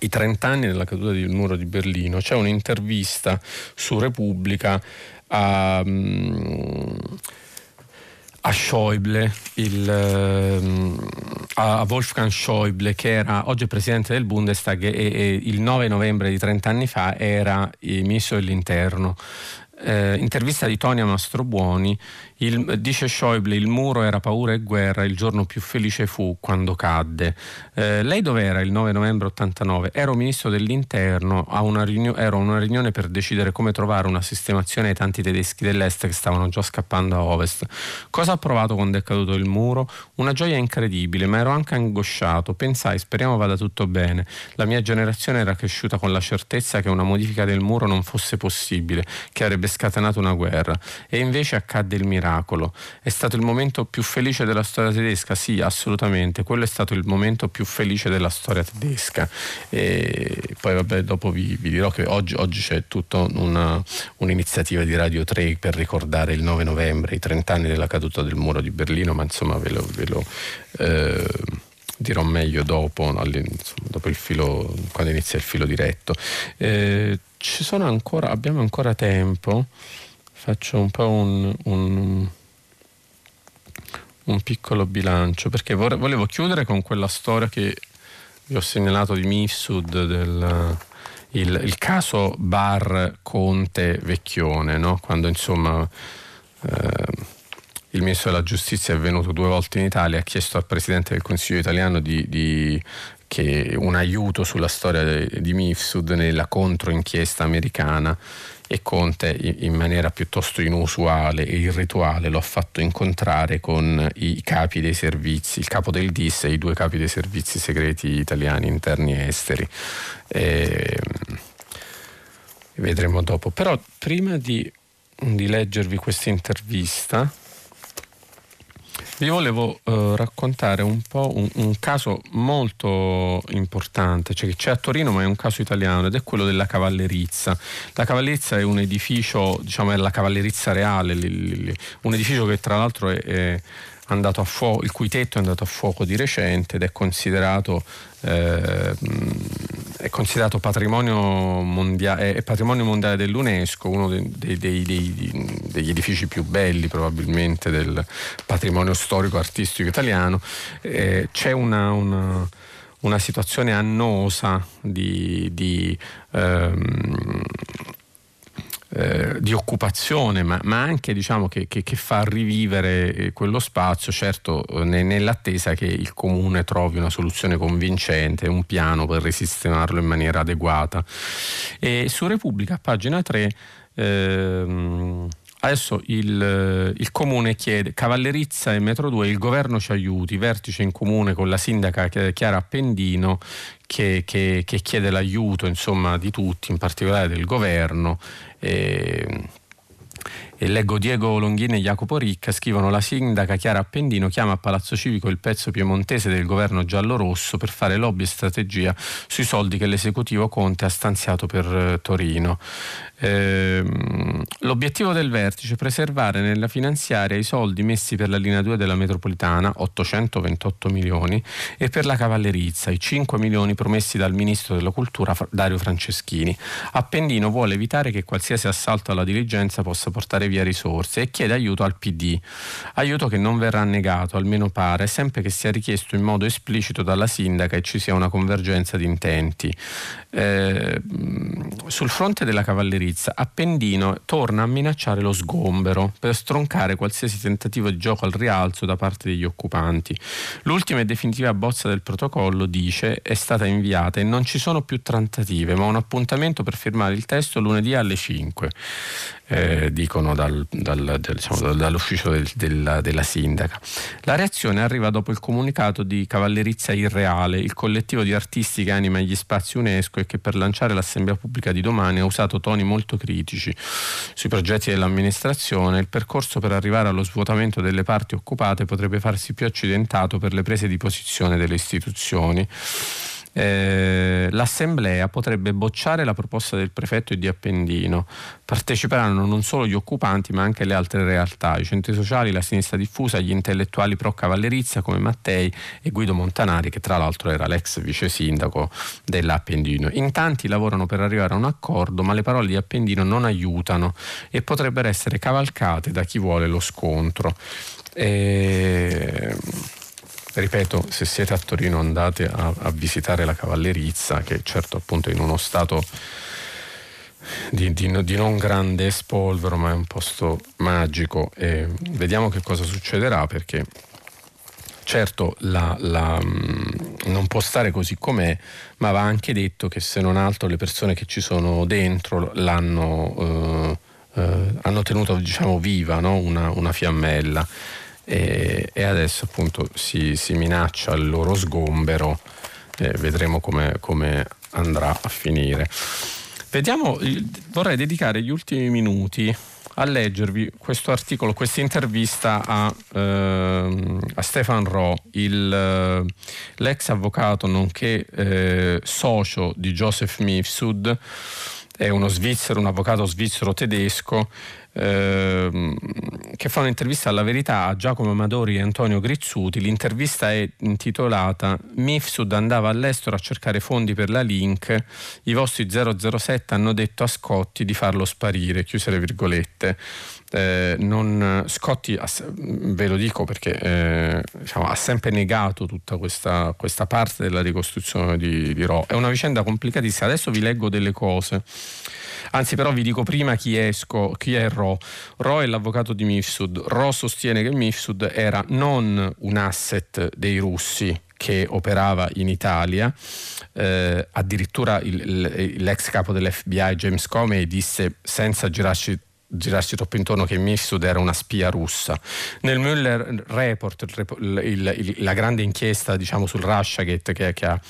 i 30 anni della caduta del muro di Berlino. C'è un'intervista su Repubblica a, mm, a Schäuble, il, ehm, a Wolfgang Schäuble, che era oggi presidente del Bundestag e, e il 9 novembre di 30 anni fa era ministro dell'interno eh, intervista di Tonia Mastrobuoni, il, dice Schäuble, il muro era paura e guerra, il giorno più felice fu quando cadde. Eh, lei dov'era il 9 novembre 89? Ero ministro dell'interno, a una riunione, ero a una riunione per decidere come trovare una sistemazione ai tanti tedeschi dell'est che stavano già scappando a ovest. Cosa ho provato quando è caduto il muro? Una gioia incredibile, ma ero anche angosciato. Pensai, speriamo vada tutto bene. La mia generazione era cresciuta con la certezza che una modifica del muro non fosse possibile, che avrebbe scatenato una guerra. E invece accadde il miracolo miracolo. È stato il momento più felice della storia tedesca? Sì, assolutamente. Quello è stato il momento più felice della storia tedesca. E poi vabbè, dopo vi, vi dirò che oggi, oggi c'è tutta un'iniziativa di Radio 3 per ricordare il 9 novembre, i 30 anni della caduta del muro di Berlino, ma insomma ve lo... Ve lo eh, dirò meglio dopo, insomma, dopo il filo, quando inizia il filo diretto. Eh, ancora, abbiamo ancora tempo faccio un po' un, un, un piccolo bilancio perché volevo chiudere con quella storia che vi ho segnalato di Mifsud del il, il caso Bar Conte Vecchione, no? quando insomma eh, il ministro della giustizia è venuto due volte in Italia e ha chiesto al presidente del Consiglio italiano di, di un aiuto sulla storia di, di Mifsud nella controinchiesta americana e Conte in maniera piuttosto inusuale e irrituale lo ha fatto incontrare con i capi dei servizi, il capo del DIS e i due capi dei servizi segreti italiani interni e esteri. E, vedremo dopo. Però prima di, di leggervi questa intervista vi volevo uh, raccontare un po' un, un, caso molto importante, cioè che c'è a Torino ma è un caso italiano ed è quello della cavallerizza. La cavallerizza è un edificio, diciamo è la cavallerizza reale, li, li, un edificio che tra l'altro è, è fuoco, il cui tetto è andato a fuoco di recente ed è considerato, eh, è considerato patrimonio, mondiale, è patrimonio mondiale dell'UNESCO, uno dei, dei, dei, degli edifici più belli probabilmente del patrimonio storico-artistico italiano. Eh, c'è una, una una situazione annosa di, di ehm, eh, di occupazione, ma, ma anche diciamo, che, che, che, fa rivivere eh, quello spazio, certo eh, nell'attesa che il comune trovi una soluzione convincente, un piano per risistemarlo in maniera adeguata. E su Repubblica, pagina 3, ehm, Adesso il, il, comune chiede, Cavallerizza e Metro 2, il governo ci aiuti, vertice in comune con la sindaca Chiara Appendino che, che, che chiede l'aiuto insomma, di tutti, in particolare del governo. E, e leggo Diego Longhini e Jacopo Ricca scrivono la sindaca Chiara Appendino chiama a Palazzo Civico il pezzo piemontese del governo giallo-rosso per fare lobby e strategia sui soldi che l'esecutivo Conte ha stanziato per eh, Torino. Ehm, l'obiettivo del vertice è preservare nella finanziaria i soldi messi per la linea 2 della metropolitana, 828 milioni, e per la cavallerizza, i 5 milioni promessi dal ministro della cultura Dario Franceschini. Appendino vuole evitare che qualsiasi assalto alla diligenza possa portare via risorse e chiede aiuto al PD, aiuto che non verrà negato, almeno pare, sempre che sia richiesto in modo esplicito dalla sindaca e ci sia una convergenza di intenti. Eh, sul fronte della cavallerizza, Appendino torna a minacciare lo sgombero per stroncare qualsiasi tentativo di gioco al rialzo da parte degli occupanti. L'ultima e definitiva bozza del protocollo, dice, è stata inviata e non ci sono più trattative, ma un appuntamento per firmare il testo lunedì alle 5 eh, dicono dal, dal, del, diciamo, dall'ufficio del, della, della, sindaca. La reazione arriva dopo il comunicato di Cavallerizza Irreale, il collettivo di artisti che anima gli spazi UNESCO e che per lanciare l'assemblea pubblica di domani ha usato toni molto critici sui progetti dell'amministrazione. Il percorso per arrivare allo svuotamento delle parti occupate potrebbe farsi più accidentato per le prese di posizione delle istituzioni eh, l'Assemblea potrebbe bocciare la proposta del prefetto e di Appendino. Parteciperanno non solo gli occupanti ma anche le altre realtà, i centri sociali, la sinistra diffusa, gli intellettuali pro cavallerizia come Mattei e Guido Montanari che tra l'altro era l'ex vice sindaco dell'Appendino. In tanti lavorano per arrivare a un accordo ma le parole di Appendino non aiutano e potrebbero essere cavalcate da chi vuole lo scontro. E ripeto, se siete a Torino andate a, a visitare la cavallerizza, che certo appunto in uno stato di, di, di, non grande spolvero, ma è un posto magico e vediamo che cosa succederà perché certo la, la, mm, non può stare così com'è, ma va anche detto che se non altro le persone che ci sono dentro l'hanno eh, eh, hanno tenuto diciamo, viva no? una, una, fiammella e, e adesso appunto si, si, minaccia il loro sgombero e vedremo come, come andrà a finire. Vediamo, vorrei dedicare gli ultimi minuti a leggervi questo articolo, questa intervista a, eh, a Stefan Ro, il, eh, l'ex avvocato nonché eh, socio di Joseph Mifsud, è uno svizzero, un avvocato svizzero tedesco Ehm, che fa un'intervista alla verità a Giacomo Amadori e Antonio Grizzuti. L'intervista è intitolata Mifsud andava all'estero a cercare fondi per la Link, i vostri 007 hanno detto a Scotti di farlo sparire, chiuse le virgolette. Eh, non, Scotti, ve lo dico perché eh, diciamo, ha sempre negato tutta questa, questa parte della ricostruzione di, di Ro. È una vicenda complicatissima. Adesso vi leggo delle cose. Anzi, però vi dico prima chi è, Sco, chi è Ro. Ro è l'avvocato di Mifsud. Ro sostiene che Mifsud era non un asset dei russi che operava in Italia, eh, addirittura il, il, l'ex capo dell'FBI James Comey disse senza girarci girarsi troppo intorno che Mifsud era una spia russa. Nel Mueller Report, il, il, il, la grande inchiesta diciamo, sul Russiagate che, che, ha,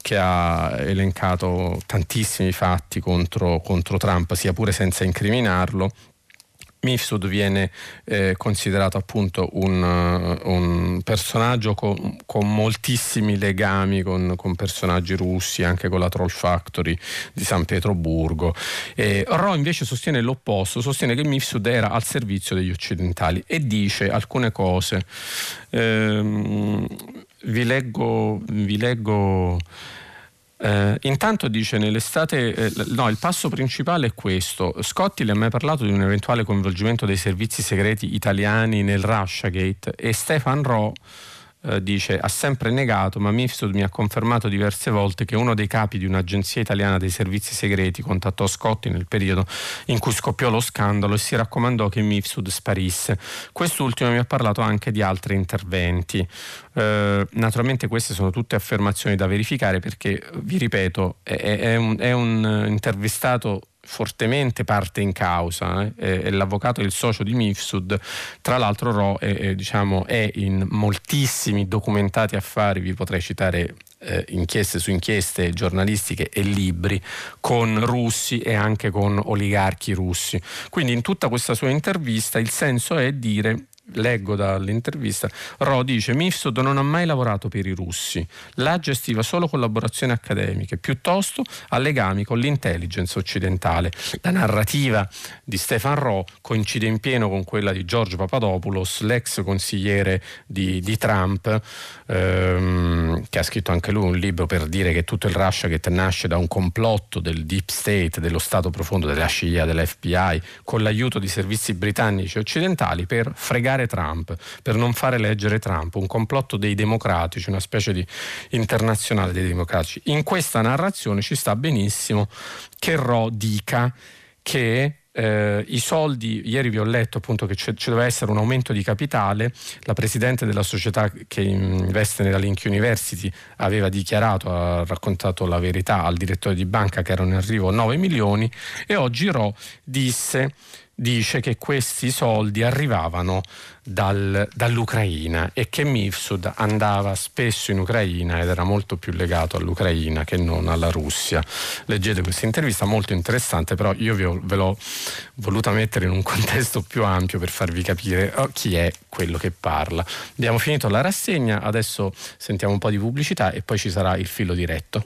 che, ha, elencato tantissimi fatti contro, contro Trump, sia pure senza incriminarlo, Mifsud viene eh, considerato appunto un, uh, un personaggio con, con, moltissimi legami con, con, personaggi russi, anche con la Troll Factory di San Pietroburgo. Eh, Ro invece sostiene l'opposto, sostiene che Mifsud era al servizio degli occidentali e dice alcune cose. Eh, vi leggo, vi leggo eh, intanto dice nell'estate, eh, no, il passo principale è questo. Scotti le ha mai parlato di un eventuale coinvolgimento dei servizi segreti italiani nel Russiagate e Stefan Ro eh, dice ha sempre negato, ma Mifsud mi ha confermato diverse volte che uno dei capi di un'agenzia italiana dei servizi segreti contattò Scotti nel periodo in cui scoppiò lo scandalo e si raccomandò che Mifsud sparisse. Quest'ultimo mi ha parlato anche di altri interventi. Eh, naturalmente queste sono tutte affermazioni da verificare perché, vi ripeto, è, è, un, è un intervistato fortemente parte in causa, eh? è, l'avvocato e il socio di Mifsud, tra l'altro Ro è, è, diciamo, è in moltissimi documentati affari, vi potrei citare eh, inchieste su inchieste giornalistiche e libri con russi e anche con oligarchi russi. Quindi in tutta questa sua intervista il senso è dire leggo dall'intervista, Ro dice Mifsud non ha mai lavorato per i russi, là gestiva solo collaborazioni accademiche, piuttosto ha legami con l'intelligence occidentale. La narrativa di Stefan Ro coincide in pieno con quella di George Papadopoulos, l'ex consigliere di, di Trump, ehm, che ha scritto anche lui un libro per dire che tutto il Russiagate nasce da un complotto del deep state, dello Stato profondo, della CIA, dell'FBI, con l'aiuto di servizi britannici e occidentali per fregare fregare Trump, per non fare leggere Trump, un complotto dei democratici, una specie di internazionale dei democratici. In questa narrazione ci sta benissimo che Ro dica che eh, i soldi, ieri vi ho letto appunto che ci doveva essere un aumento di capitale, la presidente della società che investe nella Link University aveva dichiarato, ha raccontato la verità al direttore di banca che erano in arrivo 9 milioni e oggi Ro disse dice che questi soldi arrivavano dal, dall'Ucraina e che Mifsud andava spesso in Ucraina ed era molto più legato all'Ucraina che non alla Russia. Leggete questa intervista molto interessante, però io ho, ve l'ho voluta mettere in un *laughs* contesto più ampio per farvi capire oh, chi è quello che parla. Abbiamo finito la rassegna, adesso sentiamo un po' di pubblicità e poi ci sarà il filo diretto.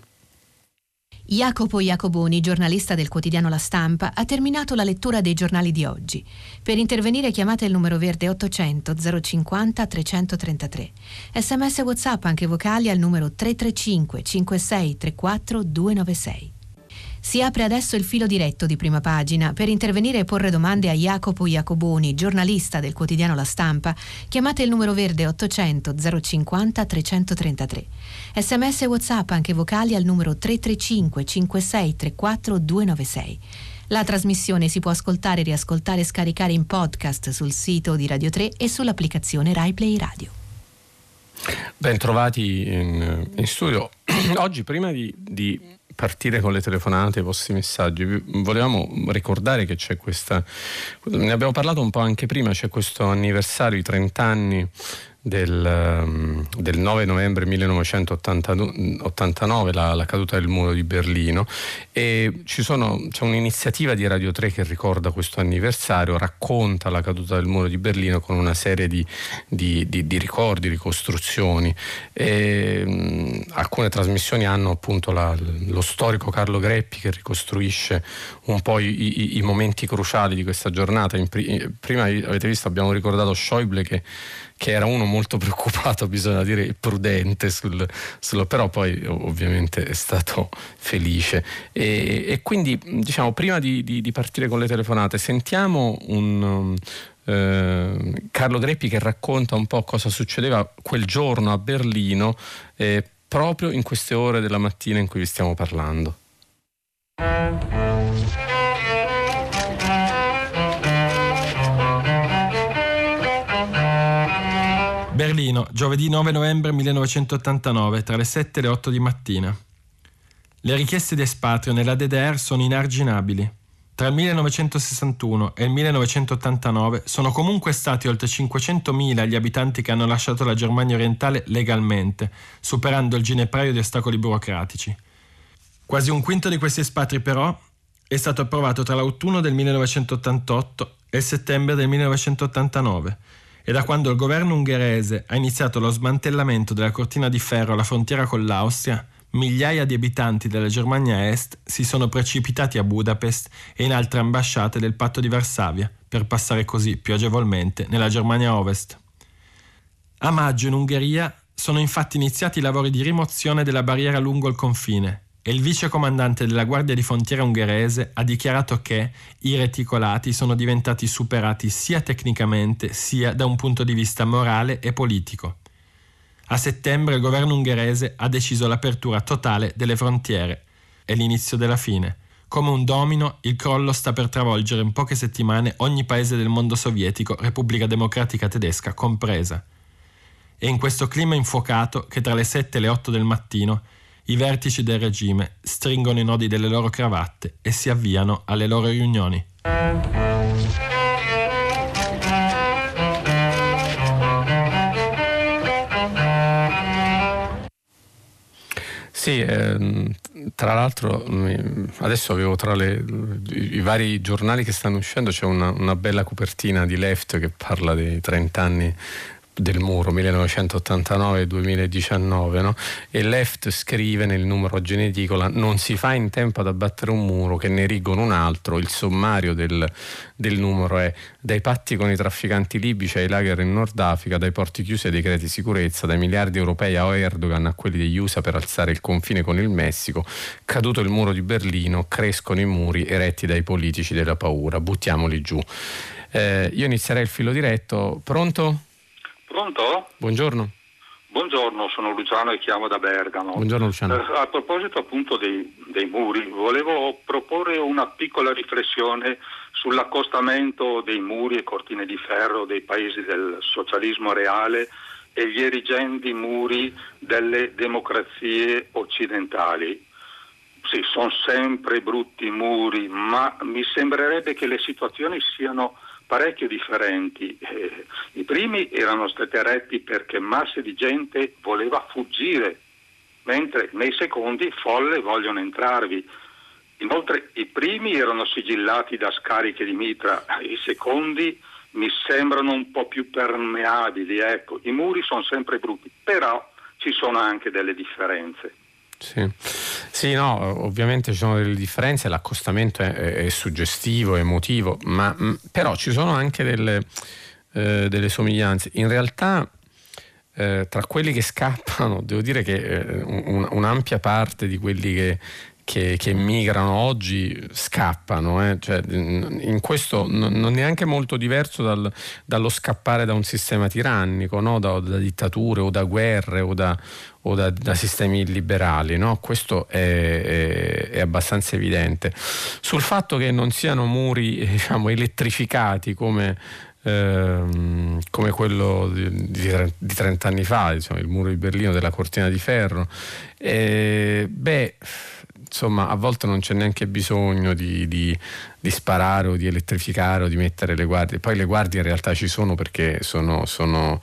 Jacopo Iacoboni, giornalista del quotidiano La Stampa, ha terminato la lettura dei giornali di oggi. Per intervenire chiamate il numero verde 800 050 333. Sms WhatsApp anche vocali al numero 335 56 34 296. Si apre adesso il filo diretto di prima pagina. Per intervenire e porre domande a Jacopo Iacoboni, giornalista del quotidiano La Stampa, chiamate il numero verde 800 050 333. Sms e WhatsApp anche vocali al numero 335 56 34 296. La trasmissione si può ascoltare, riascoltare e scaricare in podcast sul sito di Radio 3 e sull'applicazione RaiPlay Radio.
Ben trovati in, in studio. *clears throat* Oggi prima di, di partire con le telefonate, i vostri messaggi, volevamo ricordare che c'è questa, ne abbiamo parlato un po' anche prima, c'è questo anniversario, i 30 anni del, ehm, del 9 novembre 1989, la, la, caduta del muro di Berlino e sono, c'è un'iniziativa di Radio 3 che ricorda questo anniversario, racconta la caduta del muro di Berlino con una serie di, di, di, di ricordi, ricostruzioni. E, mh, alcune trasmissioni hanno appunto la, lo storico Carlo Greppi che ricostruisce un po' i, i, i momenti cruciali di questa giornata. In, prima avete visto, abbiamo ricordato Schäuble che che era uno molto *laughs* preoccupato, bisogna dire prudente, sul, sul, però poi ovviamente è stato felice. E, e quindi diciamo, prima di, di, di, partire con le telefonate, sentiamo un... Eh, Carlo Greppi che racconta un po' cosa succedeva quel giorno a Berlino eh, proprio in queste ore della mattina in cui vi stiamo parlando.
Berlino, giovedì 9 novembre 1989, tra le 7 e le 8 di mattina. Le richieste di espatrio nella DDR sono inarginabili. Tra il 1961 e il 1989 sono comunque stati oltre 500.000 gli abitanti che hanno lasciato la Germania orientale legalmente, superando il ginepraio di ostacoli burocratici. Quasi un quinto di questi espatri però è stato approvato tra l'autunno del 1988 e il settembre del 1989 e da quando il governo ungherese ha iniziato lo smantellamento della cortina di ferro alla frontiera con l'Austria, migliaia di abitanti della Germania Est si sono precipitati a Budapest e in altre ambasciate del patto di Varsavia per passare così più agevolmente nella Germania Ovest. A maggio in Ungheria sono infatti iniziati i lavori di rimozione della barriera lungo il confine e il vice comandante della Guardia di Frontiera ungherese ha dichiarato che i reticolati sono diventati superati sia tecnicamente sia da un punto di vista morale e politico. A settembre il governo ungherese ha deciso l'apertura totale delle frontiere. È l'inizio della fine. Come un domino, il crollo sta per travolgere in poche settimane ogni paese del mondo sovietico, Repubblica Democratica Tedesca compresa. È in questo clima infuocato che tra le 7 e le 8 del mattino i vertici del regime stringono i nodi delle loro cravatte e si avviano alle loro riunioni.
Sì, ehm, tra l'altro adesso avevo tra le, i, vari giornali che stanno uscendo c'è una, una, bella copertina di Left che parla dei 30 anni del muro 1989-2019 no? e Left scrive nel numero geneticola non si fa in tempo ad abbattere un muro che ne erigono un altro il sommario del, del, numero è dai patti con i trafficanti libici ai lager in Nord Africa dai porti chiusi ai decreti sicurezza dai miliardi europei a Erdogan a quelli degli USA per alzare il confine con il Messico caduto il muro di Berlino crescono i muri eretti dai politici della paura buttiamoli giù eh, io inizierei il filo diretto pronto?
Pronto?
Buongiorno.
Buongiorno, sono Luciano e chiamo da Bergamo.
Buongiorno Luciano.
Eh, a proposito appunto dei, dei, muri, volevo proporre una piccola riflessione sull'accostamento dei muri e cortine di ferro dei paesi del socialismo reale e gli erigenti muri delle democrazie occidentali. Sì, sono sempre brutti muri, ma mi sembrerebbe che le situazioni siano parecchio differenti. Eh, I primi erano stati eretti perché masse di gente voleva fuggire, mentre nei secondi folle vogliono entrarvi. Inoltre i primi erano sigillati da scariche di mitra, i secondi mi sembrano un po' più permeabili. Ecco, i muri sono sempre brutti, però ci sono anche delle differenze.
Sì. sì, no, ovviamente ci sono delle differenze, l'accostamento è, è suggestivo, emotivo, ma mh, mm, però ci sono anche delle, eh, delle somiglianze. In realtà eh, tra quelli che scappano, *laughs* devo dire che eh, un, un'ampia parte di quelli che, che, che migrano oggi scappano. Eh? Cioè, in questo non è neanche molto diverso dal, dallo scappare da un sistema tirannico, no? da, da, dittature o da guerre o da, o da, da sistemi illiberali. No? Questo è, è, è, abbastanza evidente. Sul fatto che non siano muri *laughs* diciamo, elettrificati come ehm, come quello di, di, di 30 anni fa, diciamo, il muro di Berlino della cortina di ferro. E, beh, insomma, a volte non c'è neanche bisogno di, di, di, sparare o di elettrificare o di mettere le guardie. Poi le guardie in realtà ci sono perché sono. sono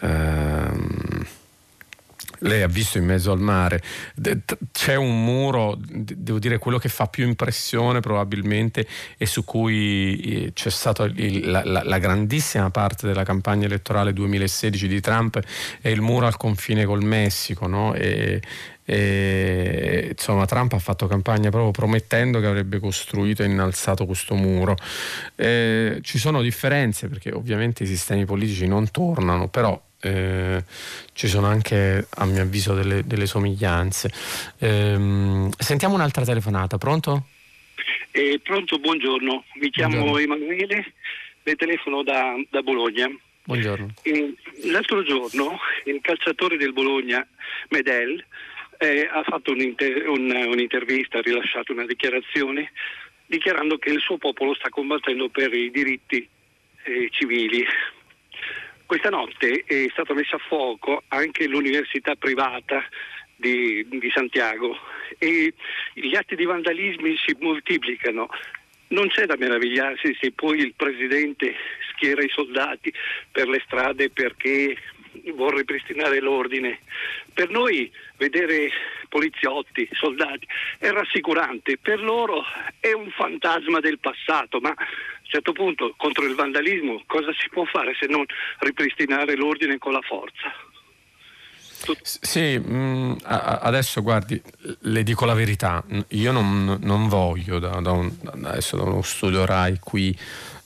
ehm, lei ha visto in mezzo al mare, c'è un muro, devo dire quello che fa più impressione probabilmente e su cui eh, c'è stata la, la, la, grandissima parte della campagna elettorale 2016 di Trump, è il muro al confine col Messico, no? e, e, insomma, Trump ha fatto campagna proprio promettendo che avrebbe costruito e innalzato questo muro. E ci sono differenze perché ovviamente i sistemi politici non tornano, però eh, ci sono anche a mio avviso delle, delle somiglianze. Eh, sentiamo un'altra telefonata, pronto?
Eh, pronto, buongiorno, mi chiamo buongiorno. Emanuele, le telefono da, da Bologna.
Buongiorno.
l'altro giorno il calciatore del Bologna, Medel, eh, ha fatto un'inter- un, un'intervista, ha rilasciato una dichiarazione dichiarando che il suo popolo sta combattendo per i diritti eh, civili, questa notte è stata messa a fuoco anche l'università privata di, di Santiago e gli atti di vandalismi si moltiplicano. Non c'è da meravigliarsi se poi il presidente schiera i soldati per le strade perché vuol ripristinare l'ordine. Per noi vedere poliziotti, soldati è rassicurante, per loro è un fantasma del passato, ma a un certo punto contro il vandalismo cosa si può fare se non ripristinare l'ordine con la forza?
Sì, mm, adesso guardi, le dico la verità, io non, non voglio da, da, un, da uno studio RAI qui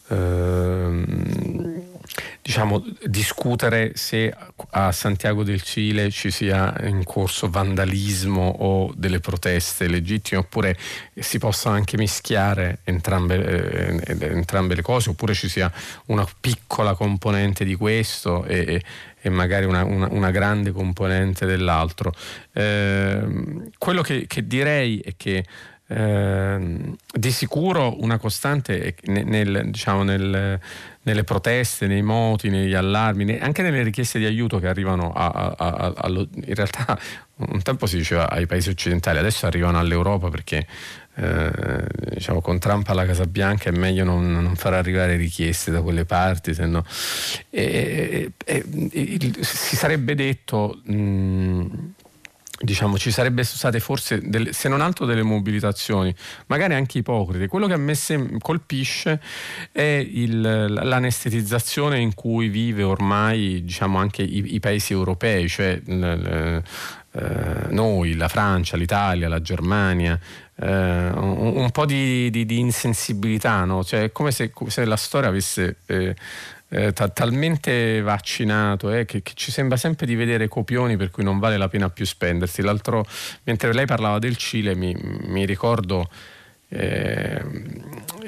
ehm, diciamo, discutere se a Santiago del Cile ci sia in corso vandalismo o delle proteste legittime oppure si possano anche mischiare entrambe, eh, entrambe le cose oppure ci sia una piccola componente di questo e, e magari una, una, una, grande componente dell'altro. Eh, quello che, che direi è che eh, di sicuro una costante nel, diciamo, nel, nelle proteste, nei moti, negli allarmi, anche nelle richieste di aiuto che arrivano a, a, a, a, in realtà un tempo si diceva ai paesi occidentali, adesso arrivano all'Europa perché eh, diciamo, con Trump alla Casa Bianca è meglio non, non far arrivare richieste da quelle parti, se no. E, e, e, si sarebbe detto mh, diciamo, ci sarebbe state forse, delle, se non altro, delle mobilitazioni, magari anche ipocrite. Quello che a me colpisce è il, l'anestetizzazione in cui vive ormai diciamo, anche i, i paesi europei, cioè l, l, eh, noi, la Francia, l'Italia, la Germania, eh, un, un, po' di, di, di insensibilità, no? cioè, è come se, se la storia avesse... Eh, eh, t- talmente vaccinato eh, che, che, ci sembra sempre di vedere copioni per cui non vale la pena più spendersi. L'altro, mentre lei parlava del Cile, mi, mi ricordo eh,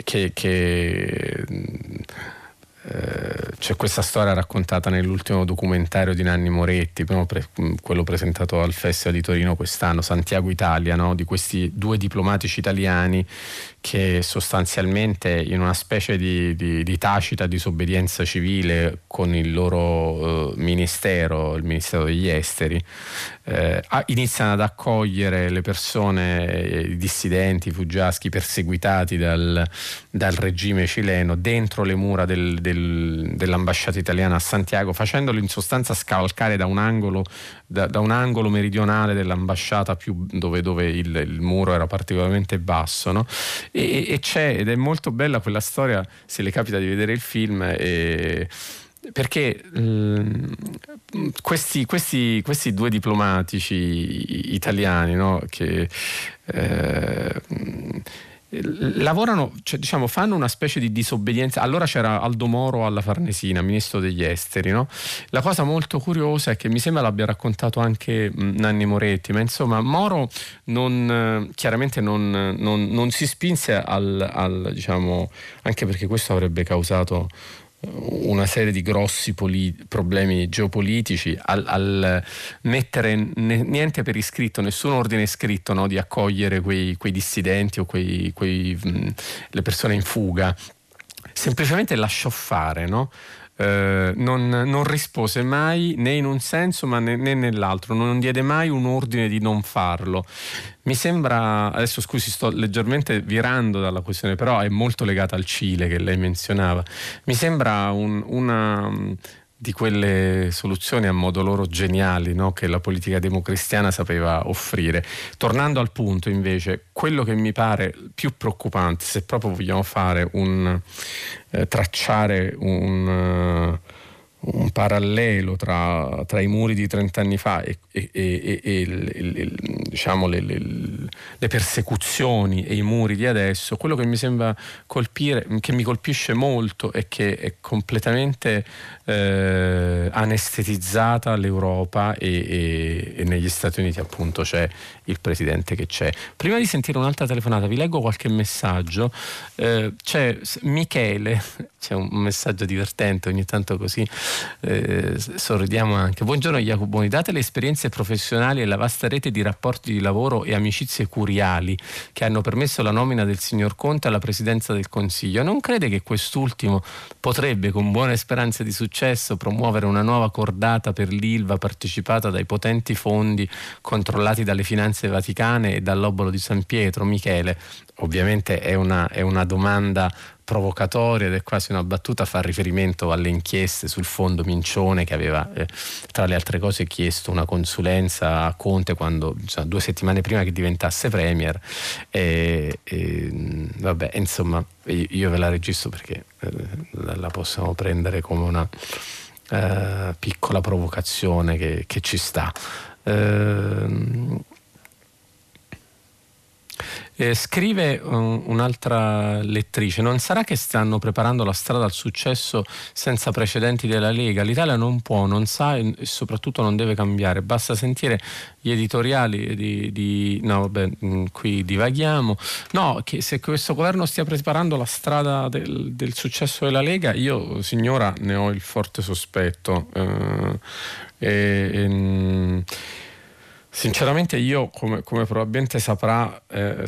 che, che c'è questa storia raccontata nell'ultimo documentario di Nanni Moretti, quello presentato al Festival di Torino quest'anno, Santiago Italia, no? di questi due diplomatici italiani che sostanzialmente in una specie di, di, di tacita disobbedienza civile con il loro uh, ministero, il Ministero degli Esteri, eh, iniziano ad accogliere le persone, eh, i dissidenti, i fuggiaschi perseguitati dal, dal, regime cileno dentro le mura del, del, dell'ambasciata italiana a Santiago, facendoli in sostanza scavalcare da un angolo, da, da un angolo meridionale dell'ambasciata più, dove, dove il, il, muro era particolarmente basso. No? E, e, c'è, ed è molto bella quella storia, se le capita di vedere il film. E, perché eh, questi, questi, questi, due diplomatici italiani no, che eh, lavorano, cioè, diciamo, fanno una specie di disobbedienza. Allora c'era Aldo Moro alla Farnesina, ministro degli esteri. No? La cosa molto curiosa è che mi sembra l'abbia raccontato anche Nanni Moretti, ma insomma Moro non, chiaramente non, non, non si spinse al, al, diciamo, anche perché questo avrebbe causato una serie di grossi polit- problemi geopolitici, al, al mettere ne- niente per iscritto, nessun ordine scritto no, di accogliere quei, quei dissidenti o quei, quei, mh, le persone in fuga, semplicemente lasciò fare. No? Eh, non, non, rispose mai né in un senso né, né, nell'altro, non diede mai un ordine di non farlo. Mi sembra, adesso scusi, sto leggermente virando dalla questione, però è molto legata al Cile che lei menzionava. Mi sembra un, una di quelle soluzioni a modo loro geniali no? che la politica democristiana sapeva offrire. Tornando al punto invece, quello che mi pare più preoccupante, se proprio vogliamo fare un eh, tracciare un... Un parallelo tra, tra, i muri di 30 anni fa e, e, e, e diciamo le, le, le, persecuzioni e i muri di adesso, quello che mi sembra colpire, che mi colpisce molto è che è completamente eh, anestetizzata l'Europa e, negli Stati Uniti appunto c'è il presidente che c'è. Prima di sentire un'altra telefonata vi leggo qualche messaggio, eh, c'è Michele, *laughs* c'è un messaggio divertente ogni tanto così eh, sorridiamo anche. Buongiorno Jacoboni, date le esperienze professionali e la vasta rete di rapporti di lavoro e amicizie curiali che hanno permesso la nomina del signor Conte alla presidenza del Consiglio, non crede che quest'ultimo potrebbe con buone speranze di successo promuovere una nuova cordata per l'ILVA partecipata dai potenti fondi controllati dalle finanze vaticane e dall'obolo di San Pietro? Michele, ovviamente è una, è una domanda provocatoria ed è quasi una battuta, fa riferimento alle inchieste sul fondo Mincione che aveva eh, tra le altre cose chiesto una consulenza a Conte quando, cioè, due settimane prima che diventasse Premier e, e vabbè insomma io ve la registro perché eh, la possiamo prendere come una eh, piccola provocazione che, che ci sta. Eh, eh, scrive um, un'altra lettrice, non sarà che stanno preparando la strada al successo senza precedenti della Lega? L'Italia non può, non sa e soprattutto non deve cambiare, basta sentire gli editoriali di... di no, vabbè, mm, qui divaghiamo. No, che se questo governo stia preparando la strada del, del successo della Lega, io signora ne ho il forte sospetto. Eh, e, e, mm, Sinceramente io, come, come probabilmente saprà, eh,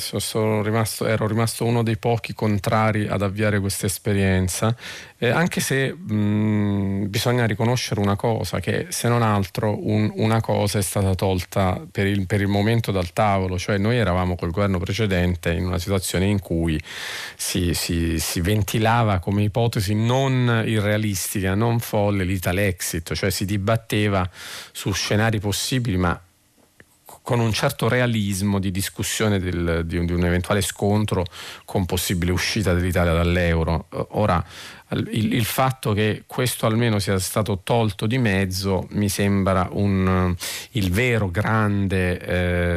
rimasto, ero rimasto uno dei pochi contrari ad avviare questa esperienza, eh, anche se mh, bisogna riconoscere una cosa, che se non altro un, una cosa è stata tolta per il, per il, momento dal tavolo, cioè noi eravamo col governo precedente in una situazione in cui si, si, si ventilava come ipotesi non irrealistica, non folle l'Italexit, cioè si dibatteva su scenari possibili, ma con un certo realismo di discussione del, di, un, di, un, eventuale scontro con possibile uscita dell'Italia dall'euro. Ora, il, il, fatto che questo almeno sia stato tolto di mezzo mi sembra un, il vero grande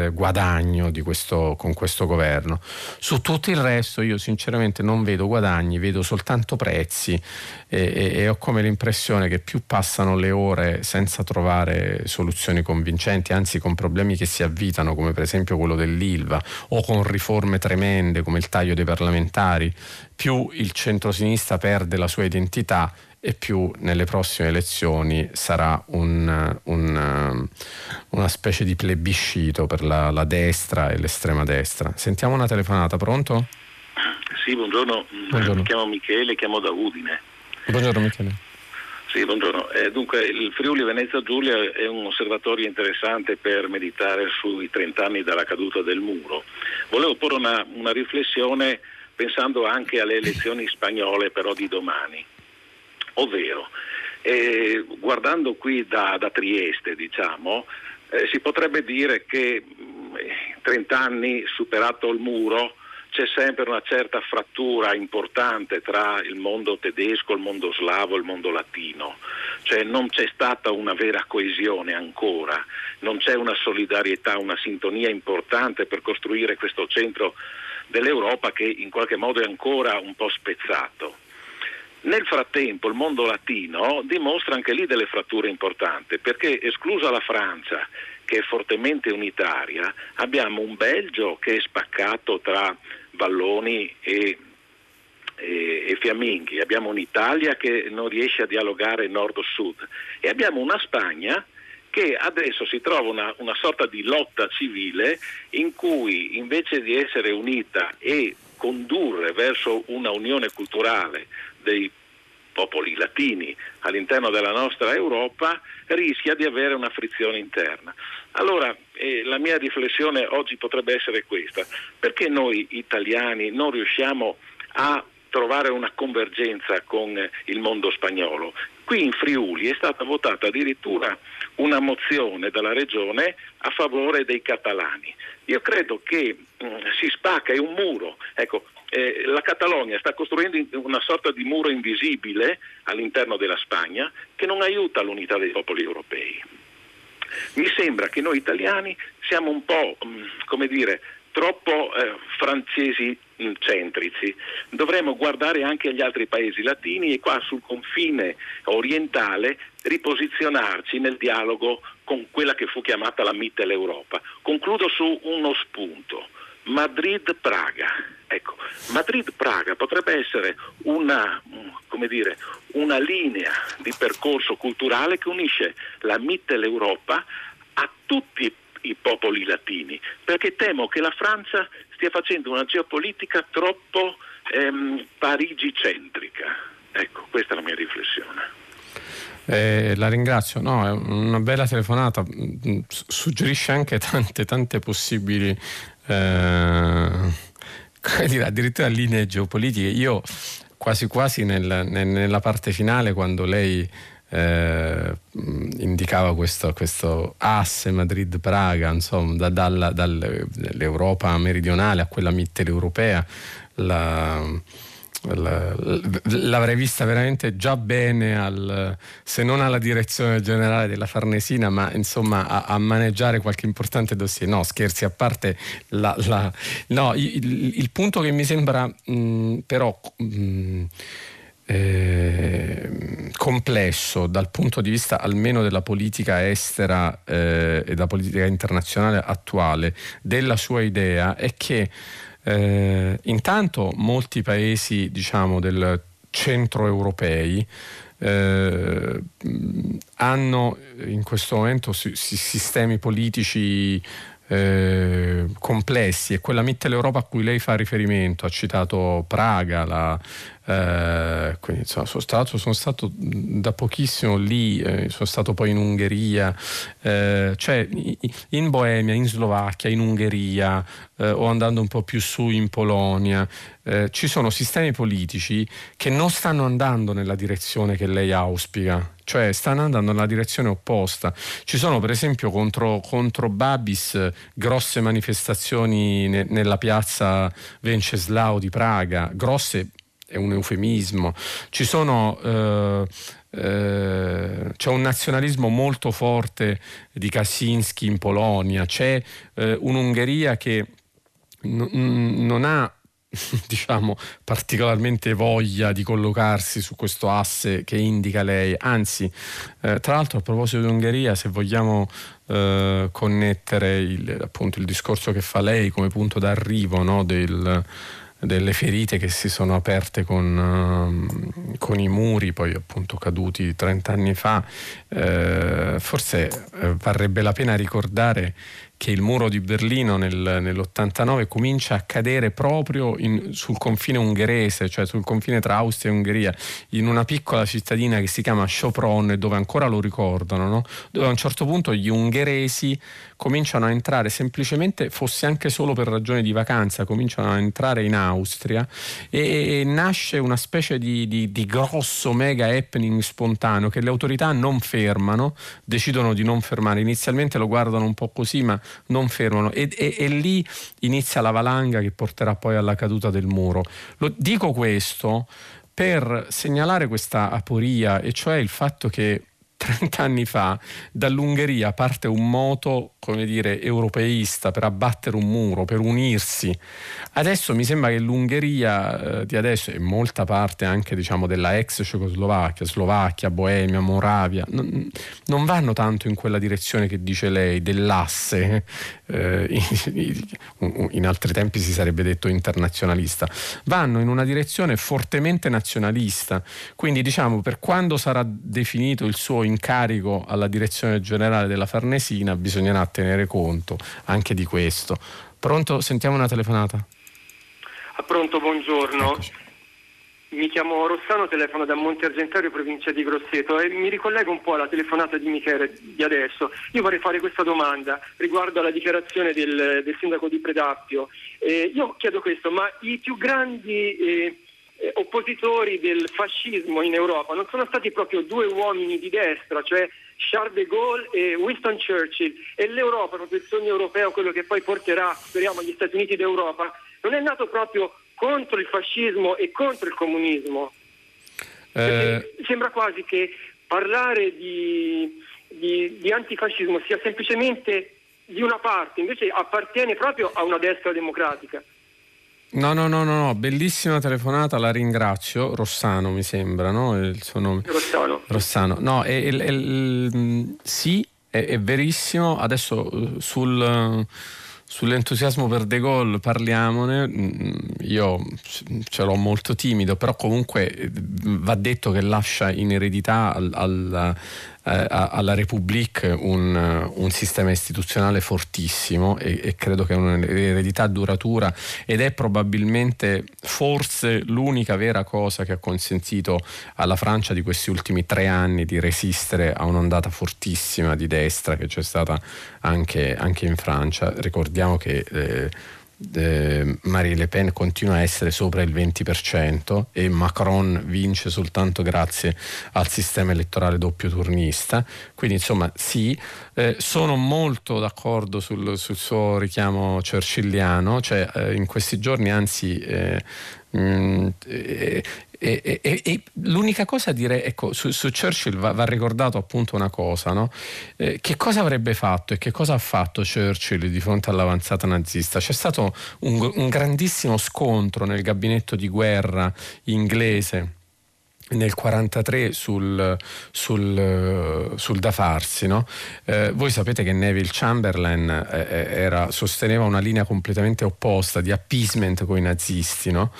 eh, guadagno questo, con questo governo. Su tutto il resto io sinceramente non vedo guadagni, vedo soltanto prezzi e, e, e ho come l'impressione che più passano le ore senza trovare soluzioni convincenti, anzi con problemi che si avvitano come per esempio quello dell'ILVA o con riforme tremende come il taglio dei parlamentari, più il centrosinistra perde la sua identità e più nelle prossime elezioni sarà un, un, una specie di plebiscito per la, la, destra e l'estrema destra. Sentiamo una telefonata, pronto?
Sì, buongiorno. buongiorno. mi chiamo Michele, chiamo da Udine.
Buongiorno Michele.
Sì, buongiorno. Eh, dunque, il Friuli Venezia Giulia è un osservatorio interessante per meditare sui 30 anni dalla caduta del muro. Volevo porre una, una riflessione pensando anche alle elezioni spagnole però di domani. Ovvero, eh, guardando qui da, da Trieste, diciamo, eh, si potrebbe dire che mh, 30 anni superato il muro c'è sempre una certa frattura importante tra il mondo tedesco, il mondo slavo e il mondo latino, cioè non c'è stata una vera coesione ancora, non c'è una solidarietà, una sintonia importante per costruire questo centro dell'Europa che in qualche modo è ancora un po' spezzato. Nel frattempo il mondo latino dimostra anche lì delle fratture importanti perché esclusa la Francia che è fortemente unitaria, abbiamo un Belgio che è spaccato tra valloni e, e, e fiamminghi, abbiamo un'Italia che non riesce a dialogare nord-sud e abbiamo una Spagna che adesso si trova una, una sorta di lotta civile in cui invece di essere unita e condurre verso una unione culturale dei popoli latini all'interno della nostra Europa rischia di avere una frizione interna. Allora eh, la mia riflessione oggi potrebbe essere questa, perché noi italiani non riusciamo a trovare una convergenza con il mondo spagnolo? Qui in Friuli è stata votata addirittura una mozione dalla regione a favore dei catalani. Io credo che mh, mm, si spacca, è un muro. Ecco, eh, la Catalogna sta costruendo una sorta di muro invisibile all'interno della Spagna che non aiuta l'unità dei popoli europei. Mi sembra che noi italiani siamo un po', mh, mm, come dire, troppo eh, francesi centrici. Dovremmo guardare anche agli altri paesi latini e qua sul confine orientale riposizionarci nel dialogo con quella che fu chiamata la Mitteleuropa. Concludo su uno spunto. Madrid-Praga. Ecco, Madrid-Praga potrebbe essere una, dire, una linea di percorso culturale che unisce la Mitteleuropa a tutti i i popoli latini, perché temo che la Francia stia facendo una geopolitica troppo ehm, Parigi-centrica. Ecco, questa è la mia riflessione.
Eh, la ringrazio, no, è una bella telefonata, suggerisce anche tante, tante possibili, eh, addirittura linee geopolitiche. Io quasi quasi nel, nel, nella parte finale, quando lei eh, indicava questo, questo, asse Madrid-Praga, insomma, da, dalla, dall'Europa meridionale a quella mitteleuropea, la, la, l'avrei vista veramente già bene, al, se non alla direzione generale della Farnesina, ma insomma a, a maneggiare qualche importante dossier. No, scherzi a parte, la, no, il, il, punto che mi sembra mh, però... Mh, eh, complesso dal punto di vista almeno della politica estera eh, e della politica internazionale attuale della sua idea è che eh, intanto molti paesi diciamo del centro europei eh, hanno in questo momento sistemi politici eh, complessi e quella Mitteleuropa a cui lei fa riferimento, ha citato Praga, la, eh, quindi, insomma, sono, stato, sono stato da pochissimo lì, eh, sono stato poi in Ungheria, eh, cioè in Boemia, in Slovacchia, in Ungheria eh, o andando un po' più su in Polonia. Eh, ci sono sistemi politici che non stanno andando nella direzione che lei auspica, cioè stanno andando nella direzione opposta. Ci sono per esempio contro, contro Babis grosse manifestazioni ne, nella piazza Venceslau di Praga, grosse è un eufemismo. Ci sono, eh, eh, c'è un nazionalismo molto forte di Kaczynski in Polonia, c'è eh, un'Ungheria che non ha *laughs* diciamo particolarmente voglia di collocarsi su questo asse che indica lei. Anzi eh, tra l'altro a proposito di Ungheria se vogliamo eh, connettere il, appunto il discorso che fa lei come punto d'arrivo no, del, delle ferite che si sono aperte con, uh, con, i muri poi appunto caduti 30 anni fa, eh, forse eh, varrebbe la pena ricordare che il muro di Berlino nel, nell'89 comincia a cadere proprio in, sul confine ungherese, cioè sul confine tra Austria e Ungheria, in una piccola cittadina che si chiama Sopron, dove ancora lo ricordano, no? dove a un certo punto gli ungheresi cominciano a entrare semplicemente, fosse anche solo per ragioni di vacanza, cominciano a entrare in Austria e, e nasce una specie di, di, di grosso mega happening spontaneo che le autorità non fermano, decidono di non fermare. Inizialmente lo guardano un po' così, ma non fermano e, e, e lì inizia la valanga che porterà poi alla caduta del muro. Lo, dico questo per segnalare questa aporia, e cioè il fatto che 30 anni fa dall'Ungheria parte un moto, come dire, europeista per abbattere un muro, per unirsi. Adesso mi sembra che l'Ungheria eh, di adesso e molta parte anche diciamo, della ex Cecoslovacchia, Slovacchia, Boemia, Moravia, non, non, vanno tanto in quella direzione che dice lei, dell'asse, eh, *laughs* in, in altri tempi si sarebbe detto internazionalista, vanno in una direzione fortemente nazionalista. Quindi diciamo per quando sarà definito il suo incarico alla direzione generale della Farnesina bisognerà tenere conto anche di questo. Pronto? Sentiamo una telefonata.
Ah, pronto, buongiorno. Eccoci. Mi chiamo Rossano, telefono da Monte Argentario, provincia di Grosseto e mi ricollego un po' alla telefonata di Michele di adesso. Io vorrei fare questa domanda riguardo alla dichiarazione del, del sindaco di Predappio. Eh, io chiedo questo, ma i più grandi eh, oppositori del fascismo in Europa non sono stati proprio due uomini di destra, cioè Charles de Gaulle e Winston Churchill e l'Europa, proprio il sogno europeo, quello che poi porterà, speriamo, agli Stati Uniti d'Europa, non è nato proprio contro il fascismo e contro il comunismo. Eh... Sembra quasi che parlare di, di, di antifascismo sia semplicemente di una parte, invece appartiene proprio a una destra democratica.
No, no, no, no, bellissima telefonata, la ringrazio. Rossano mi sembra, no? Il suo nome.
Rossano.
Rossano. No, è, è, è, sì, è, verissimo. Adesso eh, sul, sull'entusiasmo per De Gaulle parliamone. Mm, io ce l'ho molto timido, però comunque eh, va detto che lascia in eredità al, al eh, alla Repubblica un, un, sistema istituzionale fortissimo e, e credo che è un'eredità duratura ed è probabilmente forse l'unica vera cosa che ha consentito alla Francia di questi ultimi tre anni di resistere a un'ondata fortissima di destra che c'è stata anche, anche in Francia. Ricordiamo che eh, eh, Marie Le Pen continua a essere sopra il 20% e Macron vince soltanto grazie al sistema elettorale doppio turnista. Quindi insomma sì, eh, sono molto d'accordo sul, sul, suo richiamo churchilliano, cioè eh, in questi giorni anzi eh, mm, eh, e, e, e, l'unica cosa a dire, ecco, su, su Churchill va, va, ricordato appunto una cosa, no? eh, che cosa avrebbe fatto e che cosa ha fatto Churchill di fronte all'avanzata nazista? C'è stato un, un grandissimo scontro nel gabinetto di guerra inglese nel 1943 sul, sul, sul, da farsi. No? Eh, voi sapete che Neville Chamberlain eh, eh, era, sosteneva una linea completamente opposta di appeasement con i nazisti. No?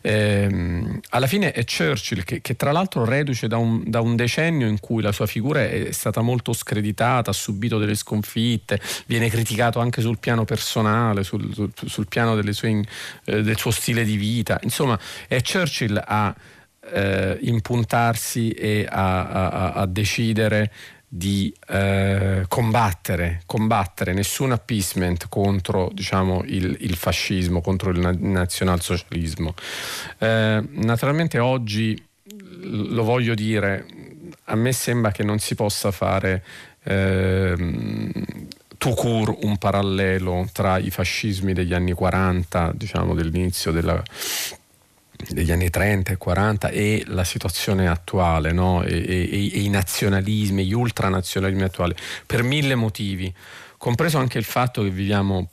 Eh, alla fine è Churchill che, che tra l'altro reduce da un, da un, decennio in cui la sua figura è stata molto screditata, ha subito delle sconfitte, viene criticato anche sul piano personale, sul, sul piano sue, eh, del suo stile di vita. Insomma, è Churchill a eh, impuntarsi e a, a, a decidere di eh, combattere, combattere nessun appeasement contro diciamo, il, il, fascismo, contro il nazionalsocialismo. Eh, naturalmente oggi lo voglio dire, a me sembra che non si possa fare eh, court un parallelo tra i fascismi degli anni 40, diciamo dell'inizio della degli anni 30 e 40 e la situazione attuale no? e, e, e, i nazionalismi, gli ultranazionalismi attuali, per mille motivi, compreso anche il fatto che viviamo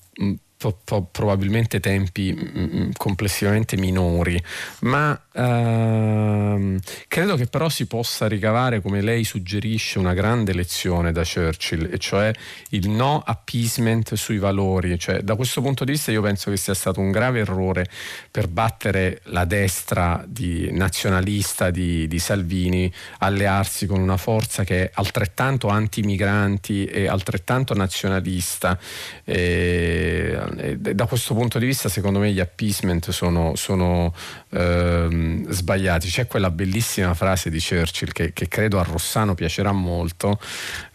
probabilmente tempi mh, complessivamente minori, ma ehm, credo che però si possa ricavare, come lei suggerisce, una grande lezione da Churchill, e cioè il no appeasement sui valori. Cioè, da questo punto di vista io penso che sia stato un grave errore per battere la destra di, nazionalista di, di Salvini allearsi con una forza che è altrettanto anti-migranti e altrettanto nazionalista. E, da questo punto di vista secondo me gli appeasement sono, sono ehm, sbagliati. C'è quella bellissima frase di Churchill che, che credo a Rossano piacerà molto.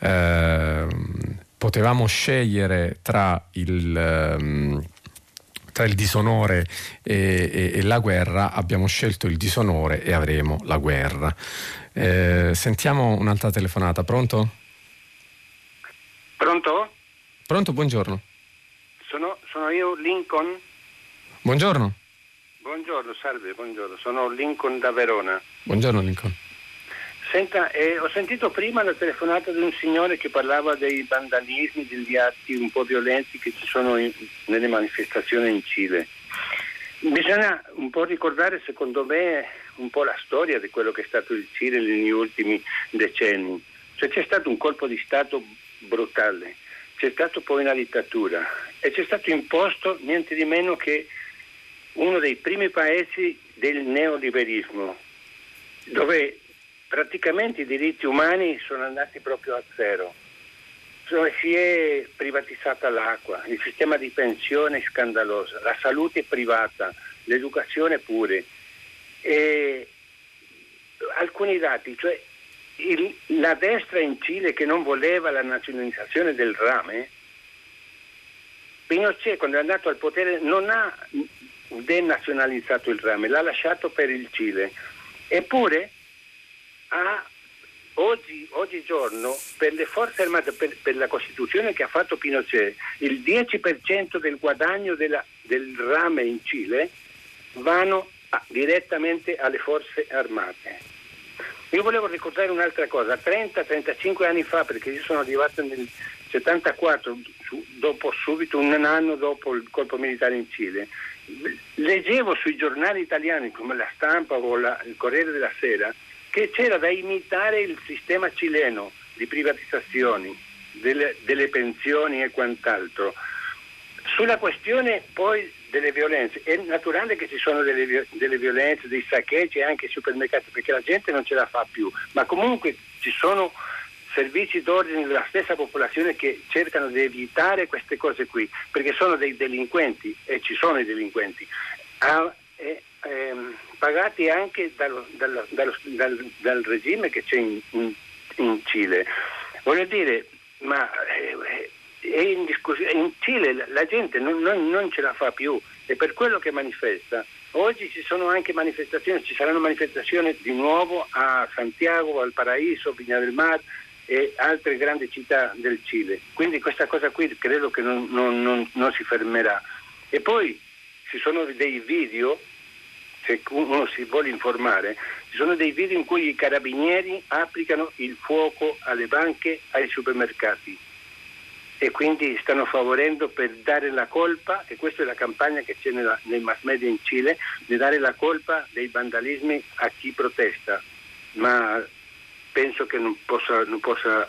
Ehm, potevamo scegliere tra il... Ehm, tra il disonore e, e, e, la guerra abbiamo scelto il disonore e avremo la guerra. Eh, sentiamo un'altra telefonata, pronto?
Pronto?
Pronto, buongiorno.
Sono, io Lincoln.
Buongiorno.
Buongiorno, salve, buongiorno. Sono Lincoln da Verona.
Buongiorno Lincoln.
Senta, eh, ho sentito prima la telefonata di un signore che parlava dei vandalismi, degli atti un po' violenti che ci sono in, nelle manifestazioni in Cile. Bisogna un po' ricordare, secondo me, un po' la storia di quello che è stato il Cile negli ultimi decenni. Cioè, c'è stato un colpo di Stato brutale, c'è stato poi una dittatura e c'è stato imposto niente di meno che uno dei primi paesi del neoliberismo, dove praticamente i diritti umani sono andati proprio a zero. Dove si è privatizzata l'acqua, il sistema di pensione è scandaloso, la salute è privata, l'educazione pure. E alcuni dati, cioè il, la destra in Cile che non voleva la nazionalizzazione del rame, Pinochet quando è andato al potere non ha denazionalizzato il rame, l'ha lasciato per il Cile. Eppure ha oggi, oggigiorno per le forze armate, per, per, la Costituzione che ha fatto Pinochet, il 10% del guadagno della, del rame in Cile vanno a, direttamente alle forze armate. Io volevo ricordare un'altra cosa, 30-35 anni fa, perché io sono arrivato nel 74, dopo, subito un anno dopo il colpo militare in Cile, leggevo sui giornali italiani come la stampa o la, il Corriere della Sera che c'era da imitare il sistema cileno di privatizzazioni, delle, delle pensioni e quant'altro. Sulla questione poi delle violenze, è naturale che ci sono delle, delle violenze, dei saccheggi anche ai supermercati perché la gente non ce la fa più, ma comunque ci sono servizi d'ordine della stessa popolazione che cercano di evitare queste cose qui, perché sono dei delinquenti e ci sono i delinquenti, ah, eh, ehm, pagati anche dallo, dallo, dallo, dal, regime che c'è in, in, in Cile. Voglio dire, ma eh, è in, in Cile la gente non, non, non, ce la fa più e per quello che manifesta. Oggi ci sono anche manifestazioni, ci saranno manifestazioni di nuovo a Santiago, al Paraíso, Vigna del Mar, e altre grandi città del Cile. Quindi questa cosa qui credo che non, non si fermerà. E poi ci sono dei video, se uno si vuole informare, ci sono dei video in cui i carabinieri applicano il fuoco alle banche, ai supermercati e quindi stanno favorendo per dare la colpa, e questa è la campagna che c'è nella, nei mass media in Cile, di dare la colpa dei vandalismi a chi protesta. Ma penso che non possa, non possa,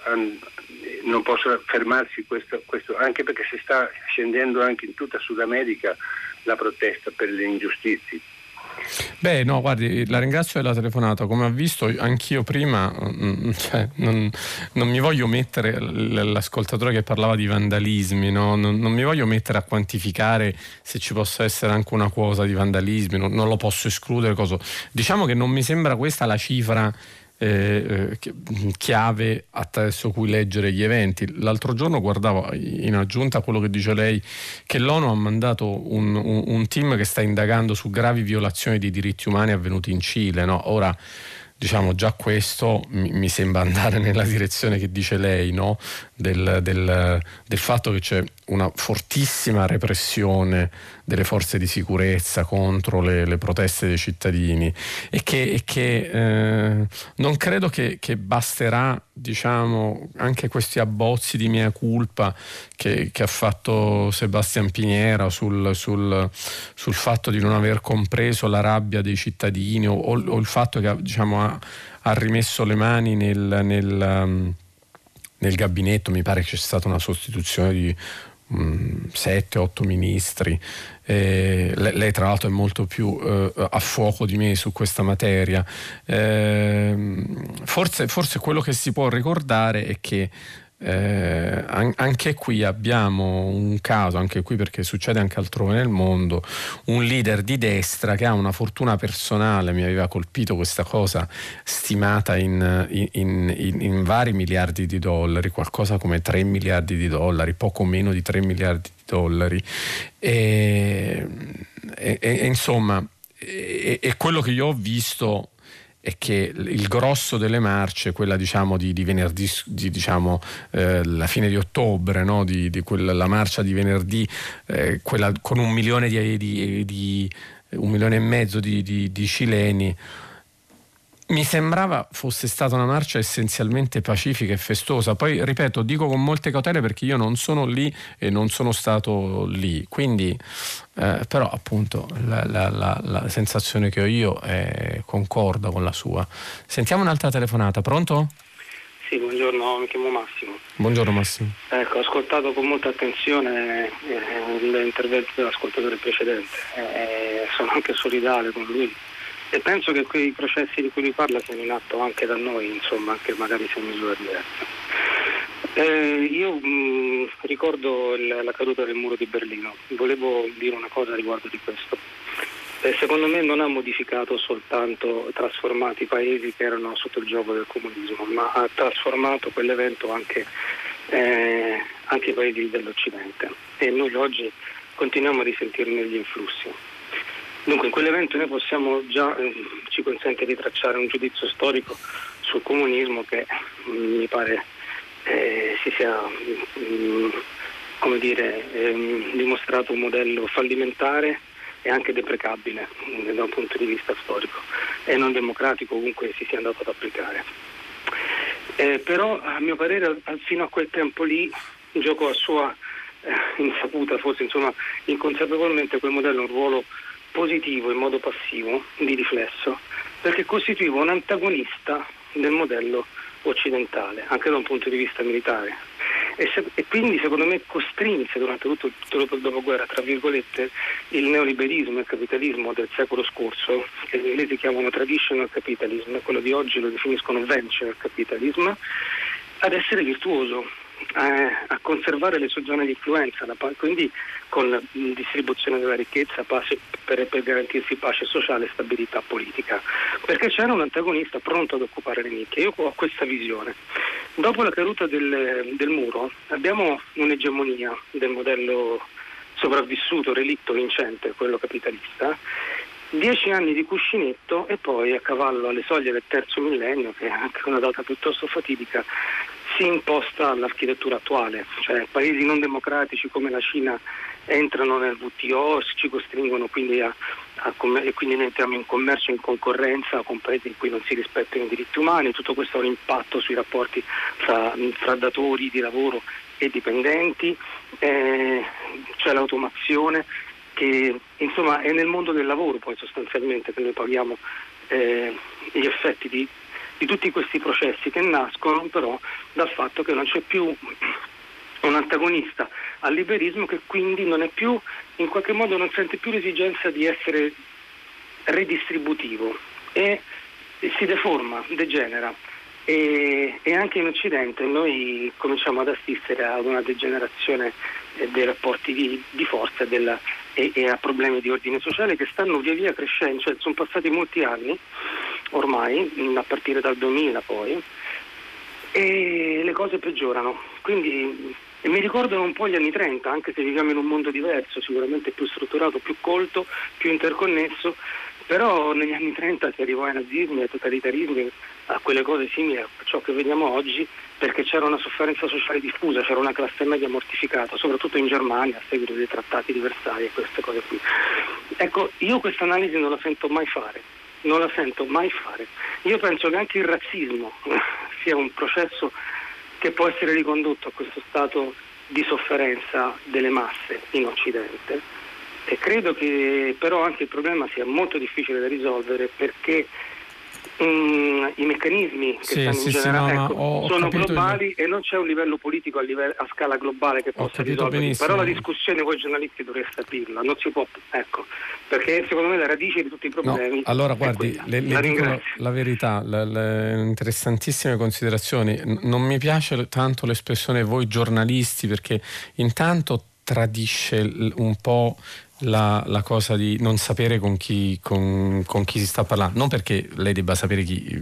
non possa fermarsi questo, questo, anche perché si sta scendendo anche in tutta Sud America la protesta per le ingiustizie.
Beh, no, guardi, la ringrazio della telefonata. Come ha visto, anch'io prima mm, cioè, non, non, mi voglio mettere l'ascoltatore che parlava di vandalismi, no? non, non, mi voglio mettere a quantificare se ci possa essere anche una cosa di vandalismi, non, non lo posso escludere. Cosa. Diciamo che non mi sembra questa la cifra eh, eh chiave attraverso cui leggere gli eventi. L'altro giorno guardavo in aggiunta a quello che dice lei che l'ONU ha mandato un, un, un team che sta indagando su gravi violazioni di diritti umani avvenuti in Cile. No? Ora diciamo già questo mi, sembra andare *laughs* nella direzione che dice lei, no? Del, del, del, fatto che c'è una fortissima repressione delle forze di sicurezza contro le, le proteste dei cittadini e che, e che eh, non credo che, che, basterà diciamo, anche questi abbozzi di mia culpa che, che ha fatto Sebastian Piniera sul, sul, sul, fatto di non aver compreso la rabbia dei cittadini o, o il fatto che diciamo, ha, ha, rimesso le mani nel, nel um, nel gabinetto mi pare che c'è stata una sostituzione di 7-8 mm, ministri. Eh, lei, tra l'altro è molto più eh, a fuoco di me su questa materia. Eh, forse, forse quello che si può ricordare è che eh, anche qui abbiamo un caso, anche qui perché succede anche altrove nel mondo, un leader di destra che ha una fortuna personale, mi aveva colpito questa cosa, stimata in, in, in, in vari miliardi di dollari, qualcosa come 3 miliardi di dollari, poco meno di 3 miliardi di dollari. E, e, e insomma, è quello che io ho visto è che il grosso delle marce, quella diciamo di, di venerdì, di, diciamo, eh, la fine di ottobre, no? di, di quella, la marcia di venerdì, eh, quella con un milione, di, un milione e mezzo di, cileni, mi sembrava fosse stata una marcia essenzialmente pacifica e festosa. Poi, ripeto, dico con molte cautele perché io non sono lì e non sono stato lì. Quindi, eh, però, appunto, la, la, la, la, sensazione che ho io è concorda con la sua. Sentiamo un'altra telefonata. Pronto?
Sì, buongiorno, mi chiamo Massimo.
Buongiorno Massimo.
Ecco, ho ascoltato con molta attenzione eh, l'intervento dell'ascoltatore precedente. Eh, sono anche solidale con lui e penso che quei processi di cui lui parla siano in atto anche da noi, insomma, anche magari in misura diversa. Eh, io mh, mm, ricordo il, la caduta del muro di Berlino, volevo dire una cosa riguardo di questo. Eh, secondo me non ha modificato soltanto, trasformato i paesi che erano sotto il gioco del comunismo, ma ha trasformato quell'evento anche, eh, anche i paesi dell'Occidente e noi oggi continuiamo a risentirne gli influssi. Dunque in quell'evento noi possiamo già, eh, ci consente di tracciare un giudizio storico sul comunismo che mm, mi pare eh, si sia mh, mm, dire, ehm, dimostrato un modello fallimentare e anche deprecabile mh, mm, da un punto di vista storico e non democratico comunque si sia andato ad applicare. Eh, però a mio parere fino a quel tempo lì giocò a sua eh, insaputa, forse insomma inconsapevolmente quel modello un ruolo positivo in modo passivo, di riflesso, perché costituiva un antagonista del modello occidentale, anche da un punto di vista militare. E, se, e quindi secondo me costrinse durante tutto, tutto il dopoguerra, tra virgolette, il neoliberismo e il capitalismo del secolo scorso, che gli inglesi chiamano traditional capitalism, quello di oggi lo definiscono venture capitalism, ad essere virtuoso, a conservare le sue zone di influenza, quindi con distribuzione della ricchezza pace, per, per, garantirsi pace sociale e stabilità politica, perché c'era un antagonista pronto ad occupare le nicchie. Io ho questa visione. Dopo la caduta del, del muro abbiamo un'egemonia del modello sopravvissuto, relitto vincente, quello capitalista, dieci anni di cuscinetto e poi a cavallo alle soglie del terzo millennio, che è anche una data piuttosto fatidica, si imposta all'architettura attuale, cioè paesi non democratici come la Cina entrano nel WTO, ci costringono quindi a, a e quindi noi entriamo in commercio, in concorrenza con paesi in cui non si rispettano i diritti umani, tutto questo ha un impatto sui rapporti fra, fra datori di lavoro e dipendenti, eh, c'è l'automazione che insomma è nel mondo del lavoro poi sostanzialmente che noi paghiamo eh, gli effetti di di tutti questi processi che nascono però dal fatto che non c'è più un antagonista al liberismo che quindi non è più, in qualche modo non sente più l'esigenza di essere redistributivo e si deforma, degenera. E, e, anche in Occidente noi cominciamo ad assistere ad una degenerazione dei rapporti di, di forza della, e, e, a problemi di ordine sociale che stanno via via crescendo, cioè sono passati molti anni ormai, a partire dal 2000 poi, e le cose peggiorano. Quindi mi ricordano un po' gli anni 30, anche se viviamo in un mondo diverso, sicuramente più strutturato, più colto, più interconnesso, però negli anni 30 si arrivò ai nazismi, ai totalitarismi, a quelle cose simili a ciò che vediamo oggi, perché c'era una sofferenza sociale diffusa, c'era una classe media mortificata, soprattutto in Germania a seguito dei trattati di Versailles e queste cose qui. Ecco, io questa analisi non la sento mai fare non la sento mai fare. Io penso che anche il razzismo *laughs* sia un processo che può essere ricondotto a questo stato di sofferenza delle masse in Occidente e credo che però anche il problema sia molto difficile da risolvere perché Mm, i meccanismi che sì, stanno sì, generale sì, no, ecco, sono globali e non c'è un livello politico a, livello, a scala globale che possa risolverli. Però la discussione voi giornalisti dovreste aprirla, non si può, ecco, perché secondo me la radice di tutti i problemi.
No, allora guardi, le, le la, dico la verità, le, le interessantissime considerazioni. Non mi piace tanto l'espressione voi giornalisti perché intanto tradisce un po' la, la, cosa di non sapere con chi, con, con chi, si sta parlando, non perché lei debba sapere chi,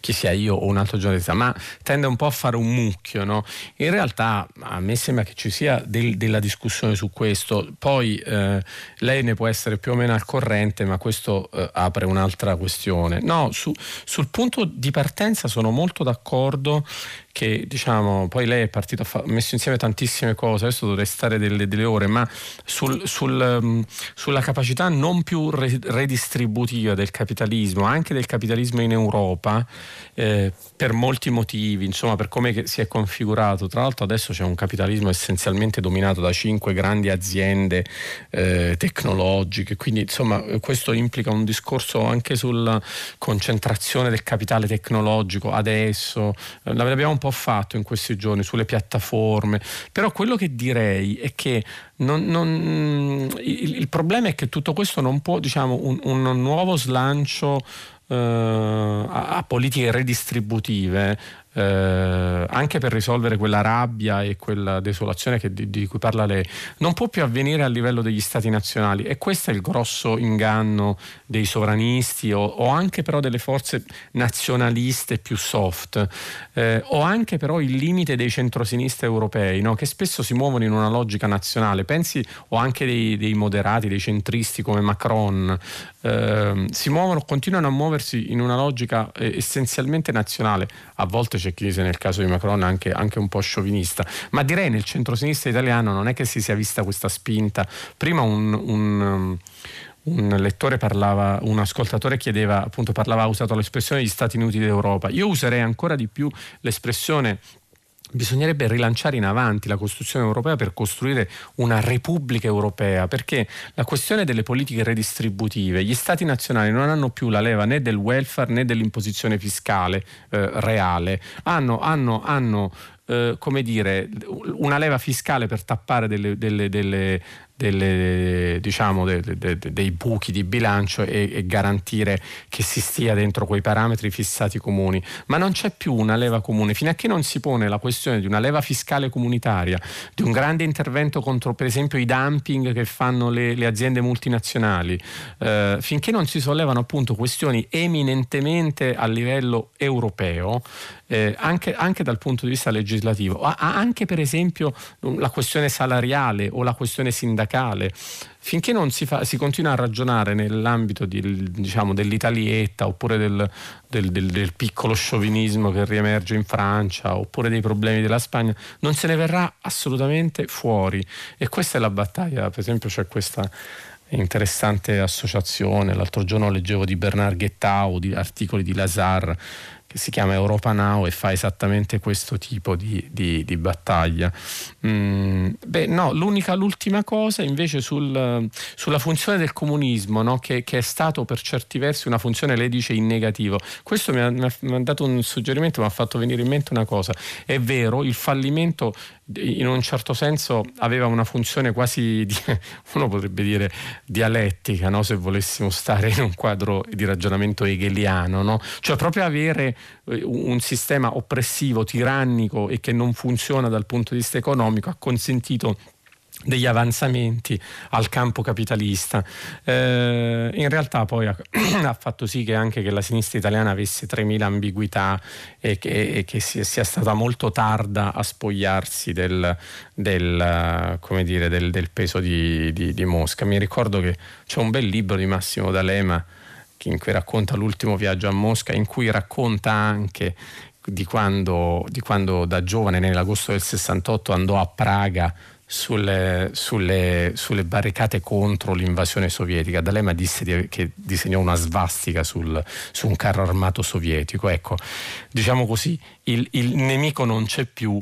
chi, sia io o un altro giornalista, ma tende un po' a fare un mucchio. No? In realtà a me sembra che ci sia del, della discussione su questo, poi eh, lei ne può essere più o meno al corrente, ma questo eh, apre un'altra questione. No, su, sul punto di partenza sono molto d'accordo che diciamo, poi lei è partito, ha messo insieme tantissime cose, adesso dovrei stare delle, delle ore, ma sul, sul, um, sulla capacità non più re, redistributiva del capitalismo, anche del capitalismo in Europa, eh, per molti motivi, insomma, per come si è configurato. Tra l'altro adesso c'è un capitalismo essenzialmente dominato da cinque grandi aziende eh, tecnologiche, quindi insomma questo implica un discorso anche sulla concentrazione del capitale tecnologico adesso, eh, l'abbiamo un po' fatto in questi giorni sulle piattaforme, però quello che direi è che non, non, il, il, problema è che tutto questo non può, diciamo, un, un nuovo slancio eh, a, a, politiche redistributive eh, anche per risolvere quella rabbia e quella desolazione di, di, cui parla lei, non può più avvenire a livello degli stati nazionali e questo è il grosso inganno dei sovranisti o, o anche però delle forze nazionaliste più soft eh, o anche però il limite dei centrosinistra europei no? che spesso si muovono in una logica nazionale, pensi o anche dei, dei moderati, dei centristi come Macron, eh, si muovono, continuano a muoversi in una logica eh, essenzialmente nazionale, a volte dice nel caso di Macron anche, anche un po' sciovinista, ma direi nel centro-sinistra italiano non è che si sia vista questa spinta. Prima un, un un lettore parlava, un ascoltatore chiedeva, appunto parlava, ha usato l'espressione gli Stati Uniti d'Europa. Io userei ancora di più l'espressione bisognerebbe rilanciare in avanti la Costituzione europea per costruire una Repubblica europea, perché la questione delle politiche redistributive, gli Stati nazionali non hanno più la leva né del welfare né dell'imposizione fiscale eh, reale, hanno, hanno, hanno eh, come dire, una leva fiscale per tappare delle, delle, delle, delle, diciamo, de, de, de, dei buchi di bilancio e, e, garantire che si stia dentro quei parametri fissati comuni. Ma non c'è più una leva comune. Fino a che non si pone la questione di una leva fiscale comunitaria, di un grande intervento contro per esempio i dumping che fanno le, le aziende multinazionali, eh, finché non si sollevano appunto questioni eminentemente a livello europeo, eh, anche, anche, dal punto di vista legislativo, anche per esempio la questione salariale o la questione sindacale. Finché non si, fa, si continua a ragionare nell'ambito di, diciamo, dell'italietta oppure del, del, del, del, piccolo sciovinismo che riemerge in Francia oppure dei problemi della Spagna, non se ne verrà assolutamente fuori. E questa è la battaglia, per esempio c'è questa interessante associazione, l'altro giorno leggevo di Bernard Guettau, di articoli di Lazar che si chiama Europa Now e fa esattamente questo tipo di, di, di battaglia. Mm, beh, no, l'unica, l'ultima cosa invece sul, sulla funzione del comunismo, no? che, che, è stato per certi versi una funzione, lei dice, in negativo. Questo mi ha, mi ha dato un suggerimento, mi ha fatto venire in mente una cosa. È vero, il fallimento in un certo senso aveva una funzione quasi, di, *laughs* uno potrebbe dire, dialettica, no? se volessimo stare in un quadro di ragionamento hegeliano, no? cioè proprio avere eh, un sistema oppressivo, tirannico e che non funziona dal punto di vista economico ha consentito degli avanzamenti al campo capitalista. Eh, in realtà poi ha, *clears throat* ha, fatto sì che anche che la sinistra italiana avesse 3.000 ambiguità e che, e che sia, sia, stata molto tarda a spogliarsi del, del, dire, del, del peso di, di, di, Mosca. Mi ricordo che c'è un bel libro di Massimo D'Alema in cui racconta l'ultimo viaggio a Mosca, in cui racconta anche di quando, di quando da giovane nell'agosto del 68 andò a Praga sulle, sulle, sulle, barricate contro l'invasione sovietica. D'Alema disse di, che disegnò una svastica sul, su un carro armato sovietico. Ecco, diciamo così, il, il nemico non c'è più,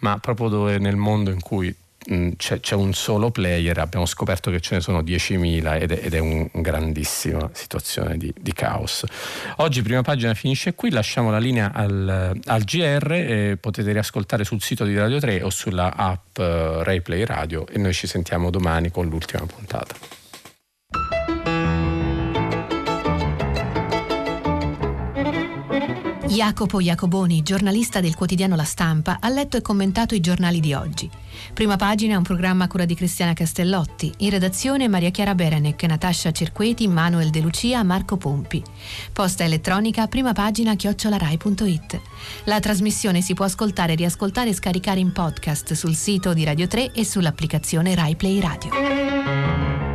ma proprio nel mondo in cui c'è, c'è, un solo player, abbiamo scoperto che ce ne sono 10.000 ed è, ed è una grandissima situazione di, di, caos. Oggi prima pagina finisce qui, lasciamo la linea al, al GR e potete riascoltare sul sito di Radio 3 o sulla app uh, Replay Radio e noi ci sentiamo domani con l'ultima puntata.
Jacopo Iacoboni, giornalista del quotidiano La Stampa, ha letto e commentato i giornali di oggi. Prima pagina un programma a cura di Cristiana Castellotti. In redazione Maria Chiara Berenec, Natascia Cerqueti, Manuel De Lucia, Marco Pompi. Posta elettronica prima pagina chiocciolarai.it. La trasmissione si può ascoltare, riascoltare e scaricare in podcast sul sito di Radio 3 e sull'applicazione RaiPlay Radio.